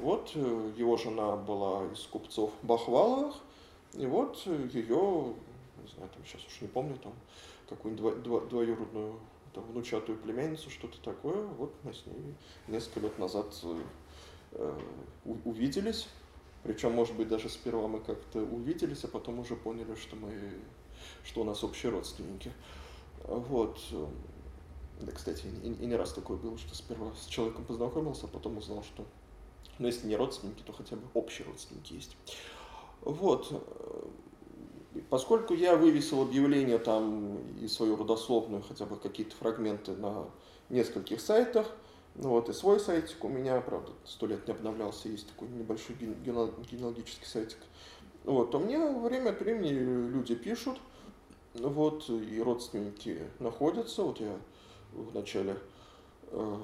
Вот э, его жена была из купцов Бахваловых, и вот ее, не знаю, там сейчас уж не помню, там какую-нибудь дво, дво, двоюродную там, внучатую племянницу, что-то такое. Вот мы с ней несколько лет назад увиделись. Причем, может быть, даже сперва мы как-то увиделись, а потом уже поняли, что мы, что у нас общие родственники. Вот. Да, кстати, и, и не раз такое было, что сперва с человеком познакомился, а потом узнал, что, ну, если не родственники, то хотя бы общие родственники есть. Вот. Поскольку я вывесил объявление там и свою родословную, хотя бы какие-то фрагменты на нескольких сайтах, ну вот и свой сайтик у меня, правда, сто лет не обновлялся, есть такой небольшой генеалогический сайтик. Вот, то мне время от времени люди пишут, вот, и родственники находятся. Вот я в начале э,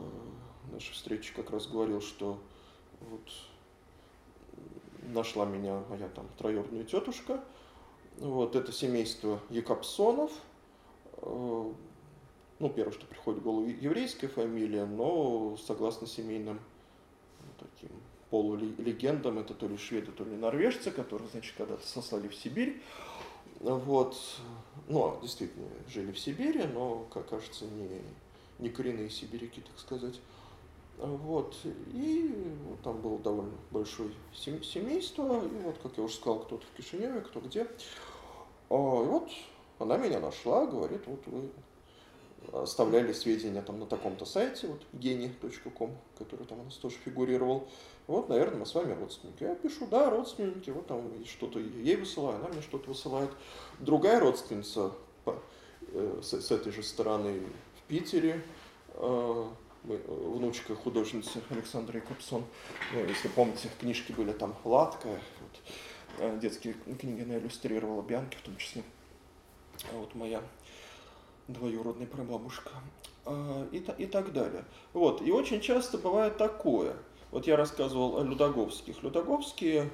нашей встрече как раз говорил, что вот нашла меня моя там троюродная тетушка. Вот это семейство Якобсонов. Э, ну, первое, что приходит в голову, еврейская фамилия, но согласно семейным ну, таким полулегендам, это то ли шведы, то ли норвежцы, которые, значит, когда-то сослали в Сибирь. Вот. Ну, а действительно, жили в Сибири, но, как кажется, не, не коренные сибиряки, так сказать. Вот. И вот, там было довольно большое семейство. И вот, как я уже сказал, кто-то в Кишиневе, кто где. А, и вот она меня нашла, говорит, вот вы оставляли сведения там на таком-то сайте, вот geni.com, который там у нас тоже фигурировал. Вот, наверное, мы с вами родственники. Я пишу, да, родственники, вот там что-то ей высылаю, она мне что-то высылает. Другая родственница по, э, с, с этой же стороны в Питере, э, мы, внучка художницы Александра Якобсон. Ну, если помните, книжки были там «Ладка», вот, э, детские книги она иллюстрировала, Бянки в том числе. А вот моя двоюродная прабабушка а, и, и так далее. Вот. И очень часто бывает такое. Вот я рассказывал о Людоговских. Людоговские,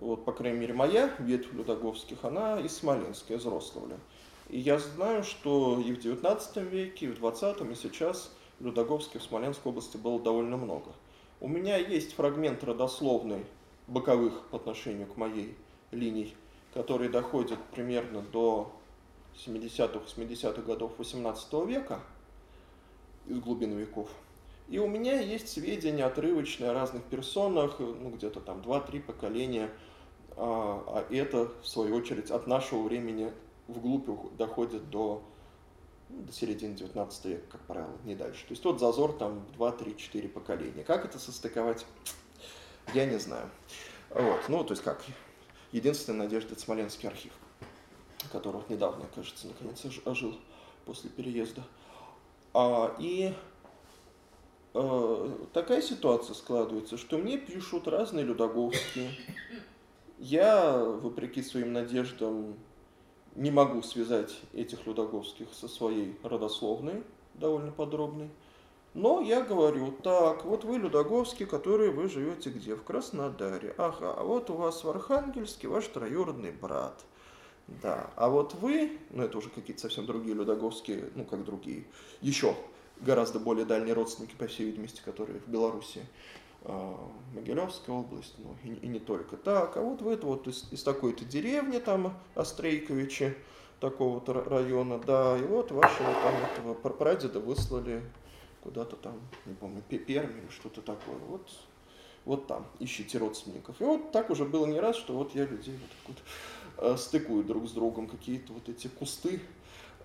вот, по крайней мере, моя ветвь Людоговских, она из Смоленска, из Рославля. И я знаю, что и в XIX веке, и в XX, и сейчас Людоговских в Смоленской области было довольно много. У меня есть фрагмент родословной боковых по отношению к моей линии, который доходит примерно до 70-х, 80-х годов 18 века, из глубин веков. И у меня есть сведения отрывочные о разных персонах, ну где-то там 2-3 поколения, а, а это, в свою очередь, от нашего времени вглубь доходит до, ну, до середины 19 века, как правило, не дальше. То есть вот зазор там 2, 3, 4 поколения. Как это состыковать, я не знаю. Вот, ну, то есть как, единственная надежда – это Смоленский архив который вот недавно, кажется, наконец ожил после переезда. А, и э, такая ситуация складывается, что мне пишут разные людоговские. Я, вопреки своим надеждам, не могу связать этих людоговских со своей родословной, довольно подробной. Но я говорю, так, вот вы Людоговский, который вы живете где? В Краснодаре. Ага, а вот у вас в Архангельске ваш троюродный брат – да, а вот вы, ну это уже какие-то совсем другие людоговские, ну как другие, еще гораздо более дальние родственники, по всей видимости, которые в Беларуси, э, Могилевская область, ну и, и не только. Так, а вот вы это вот из, из такой-то деревни, там, Острейковичи, такого-то района, да, и вот вашего там этого прадеда выслали куда-то там, не помню, Перми или что-то такое. Вот вот там, ищите родственников. И вот так уже было не раз, что вот я людей вот Э, стыкуют друг с другом какие-то вот эти кусты,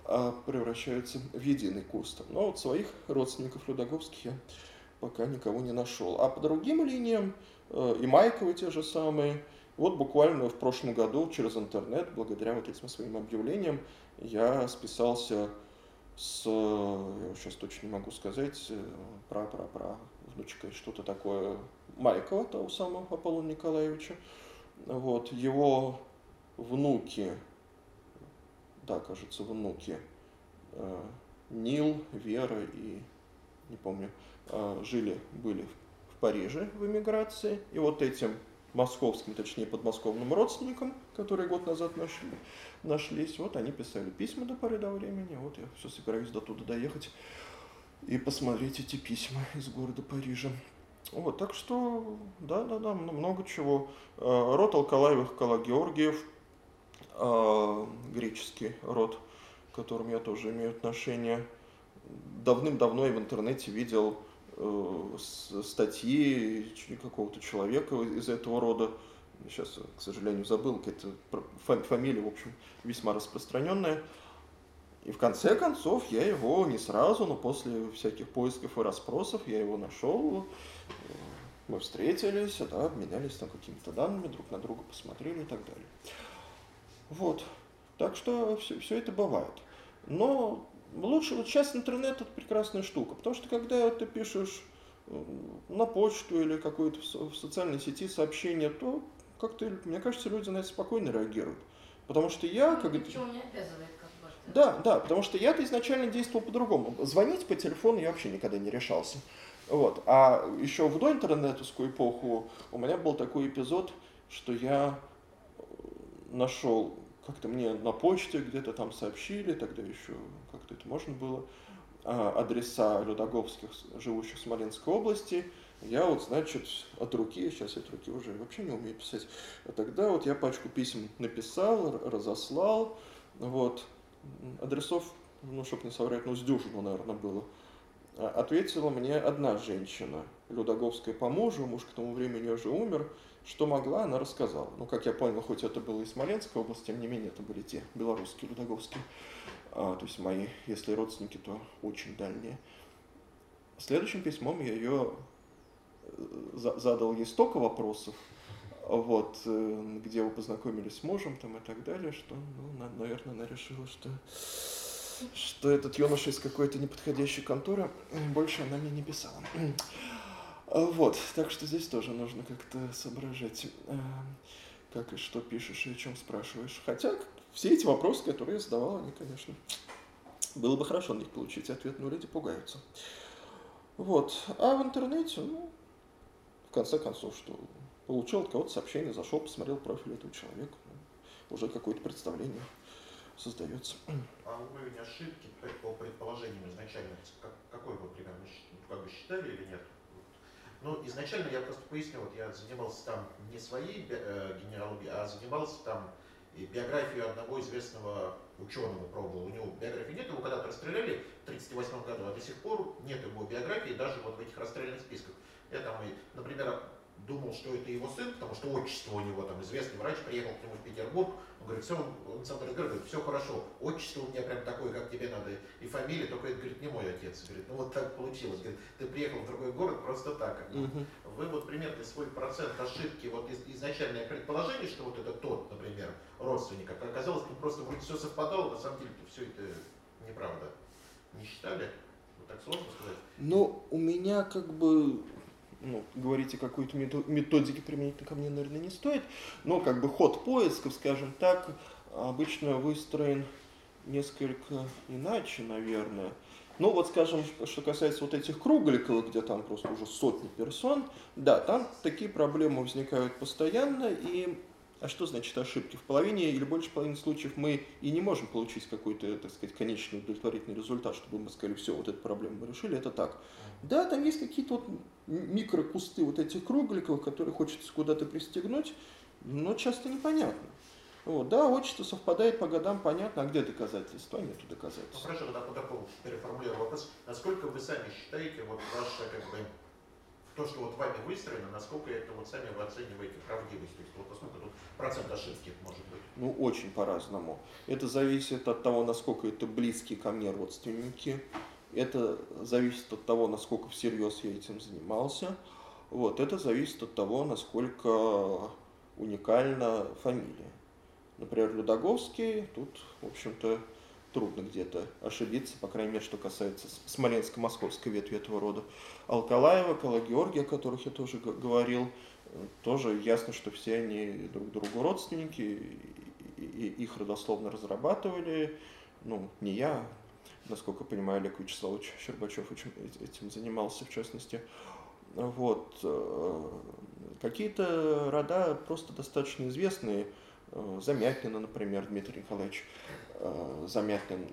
а превращаются в единый куст. Но вот своих родственников Людоговских я пока никого не нашел. А по другим линиям, э, и Майковы те же самые, вот буквально в прошлом году через интернет, благодаря вот этим своим объявлениям, я списался с, я сейчас точно не могу сказать, про про про внучкой что-то такое Майкова, того самого Аполлона Николаевича. Вот, его внуки, да, кажется, внуки э, Нил, Вера и, не помню, э, жили, были в Париже в эмиграции. И вот этим московским, точнее подмосковным родственникам, которые год назад нашли, нашлись, вот они писали письма до поры до времени, вот я все собираюсь до туда доехать и посмотреть эти письма из города Парижа. Вот, так что, да-да-да, много чего. Э, род Алкалаевых Калагеоргиев э, греческий род, к которому я тоже имею отношение. Давным-давно я в интернете видел э, статьи какого-то человека из этого рода. Сейчас, к сожалению, забыл, какая-то фамилия, в общем, весьма распространенная. И в конце концов я его не сразу, но после всяких поисков и расспросов я его нашел. Мы встретились, да, обменялись там какими-то данными, друг на друга посмотрели и так далее. Вот. Так что все, все это бывает. Но лучше, вот сейчас интернет это прекрасная штука, потому что когда ты пишешь на почту или какую-то в социальной сети сообщение, то как-то, мне кажется, люди на это спокойно реагируют. Потому что я... Ну, как... Ничего не обязывает, как бы. Да, да, потому что я-то изначально действовал по-другому. Звонить по телефону я вообще никогда не решался. Вот. А еще в доинтернетовскую эпоху у меня был такой эпизод, что я э, нашел, как-то мне на почте где-то там сообщили, тогда еще как-то это можно было, а, адреса Людоговских, живущих в Смоленской области. Я вот, значит, от руки, сейчас от руки уже вообще не умею писать, а тогда вот я пачку писем написал, разослал, вот, адресов, ну, чтобы не соврать, ну, с дюжину, наверное, было. А, ответила мне одна женщина, Людоговская по мужу, муж к тому времени уже умер, что могла, она рассказала. Ну, как я понял, хоть это было из Смоленской области, тем не менее, это были те белорусские Людоговские. А, то есть мои, если родственники, то очень дальние. Следующим письмом я ее э, задал ей столько вопросов, вот, э, где вы познакомились с мужем там и так далее, что, ну, наверное, она решила, что что этот юноша из какой-то неподходящей конторы, больше она мне не писала. Вот, так что здесь тоже нужно как-то соображать, э, как и что пишешь и о чем спрашиваешь. Хотя все эти вопросы, которые я задавал, они, конечно, было бы хорошо на них получить ответ, но люди пугаются. Вот. А в интернете, ну, в конце концов, что получил от кого-то сообщение, зашел, посмотрел профиль этого человека, ну, уже какое-то представление создается. А уровень ошибки по предположениям изначально, как, какой вы примерно как бы считали или нет? Ну, изначально я просто поясню, вот я занимался там не своей э, генеалогией, а занимался там и биографию одного известного ученого пробовал. У него биографии нет, его когда-то расстреляли в 1938 году, а до сих пор нет его биографии даже вот в этих расстрельных списках. Я там, например, думал, что это его сын, потому что отчество у него там известный врач, приехал к нему в Петербург, он говорит, все, он сам говорит, все хорошо, отчество у меня прям такое, как тебе надо, и фамилия, только это, говорит, не мой отец. Говорит, ну вот так получилось. Говорит, ты приехал в другой город просто так. Угу. Вы вот примерно свой процент ошибки, вот из, изначальное предположение, что вот это тот, например, родственник, а оказалось, ну просто вроде все совпадало, на самом деле все это неправда. Не считали? Вот так сложно сказать? Ну, у меня как бы ну, говорить о какой-то методике применительно ко мне, наверное, не стоит, но как бы ход поисков, скажем так, обычно выстроен несколько иначе, наверное. Ну вот, скажем, что касается вот этих кругликовых, где там просто уже сотни персон, да, там такие проблемы возникают постоянно, и а что значит ошибки? В половине или больше половины случаев мы и не можем получить какой-то, так сказать, конечный удовлетворительный результат, чтобы мы сказали, все, вот эту проблему мы решили, это так. Да, там есть какие-то вот микрокусты вот этих кругликов, которые хочется куда-то пристегнуть, но часто непонятно. Вот, да, отчество совпадает по годам, понятно, а где доказательства? Нету доказательств. Ну, хорошо, тогда по-такому переформулирую вопрос. Насколько вы сами считаете, вот ваша как бы то, что вот вами выстроено, насколько это вот сами вы оцениваете правдивость, то есть вот насколько тут процент ошибки может быть? Ну, очень по-разному. Это зависит от того, насколько это близкие ко мне родственники, это зависит от того, насколько всерьез я этим занимался, вот, это зависит от того, насколько уникальна фамилия. Например, Людоговский, тут, в общем-то, трудно где-то ошибиться, по крайней мере, что касается смоленско-московской ветви этого рода. Алкалаева, Калагеоргия, о которых я тоже говорил, тоже ясно, что все они друг другу родственники, и их родословно разрабатывали. Ну, не я, насколько понимаю, Олег Вячеславович Щербачев этим занимался, в частности. Вот. Э, какие-то рода просто достаточно известные, э, Замятнина, например, Дмитрий Николаевич э, Замятнин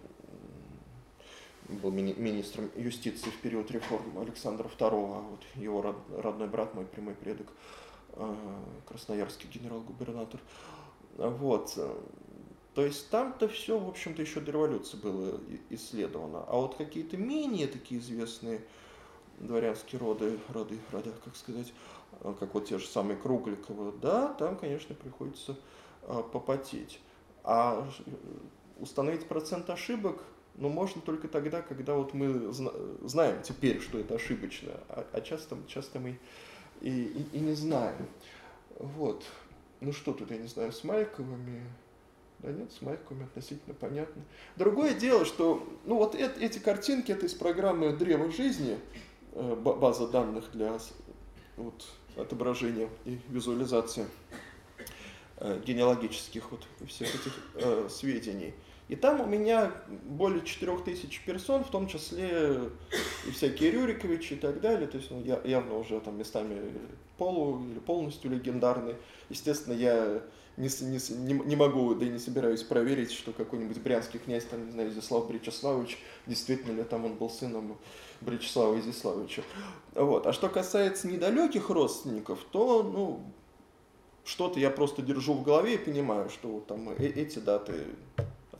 был мини министром юстиции в период реформ Александра II, а вот его родной брат, мой прямой предок, э, красноярский генерал-губернатор. Вот. То есть там-то все, в общем-то, еще до революции было исследовано. А вот какие-то менее такие известные дворянские роды, роды, рода, как сказать, э, как вот те же самые Кругликовы, да, там, конечно, приходится попотеть. А установить процент ошибок но можно только тогда, когда вот мы знаем теперь, что это ошибочно, а, а часто, часто мы и, и, и не знаем. Вот. Ну что тут, я не знаю, с Майковыми, да нет, с Майковыми относительно понятно. Другое дело, что, ну вот это, эти картинки, это из программы «Древо жизни», э, база данных для вот, отображения и визуализации э, генеалогических вот всех этих э, сведений. И там у меня более 4000 персон, в том числе и всякие Рюриковичи и так далее. То есть ну, я, явно уже там местами полу или полностью легендарный. Естественно, я не, не, не могу, да и не собираюсь проверить, что какой-нибудь брянский князь, там, не знаю, Изяслав Бричеславович, действительно ли там он был сыном Бричеслава Изяславовича. Вот. А что касается недалеких родственников, то, ну, что-то я просто держу в голове и понимаю, что там э, эти даты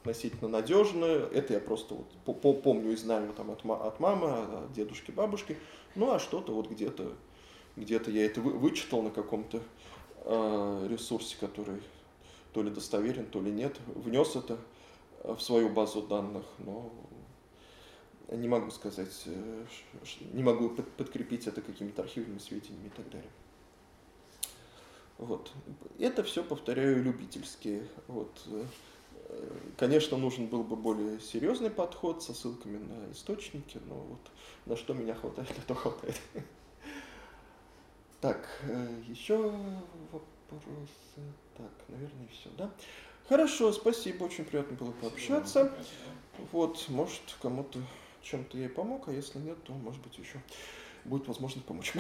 относительно надежные. Это я просто вот помню и знаю там от, от мамы, от дедушки, бабушки. Ну а что-то вот где-то где-то я это вычитал на каком-то э, ресурсе, который то ли достоверен, то ли нет, внес это в свою базу данных, но не могу сказать, э, не могу подкрепить это какими-то архивными сведениями и так далее. Вот. Это все, повторяю, любительские. Вот. Конечно, нужен был бы более серьезный подход со ссылками на источники, но вот на что меня хватает, на то хватает. Так, э, еще вопросы. Так, наверное, все, да? Хорошо, спасибо, очень приятно было пообщаться. Вот, может, кому-то чем-то я и помог, а если нет, то, может быть, еще будет возможность помочь.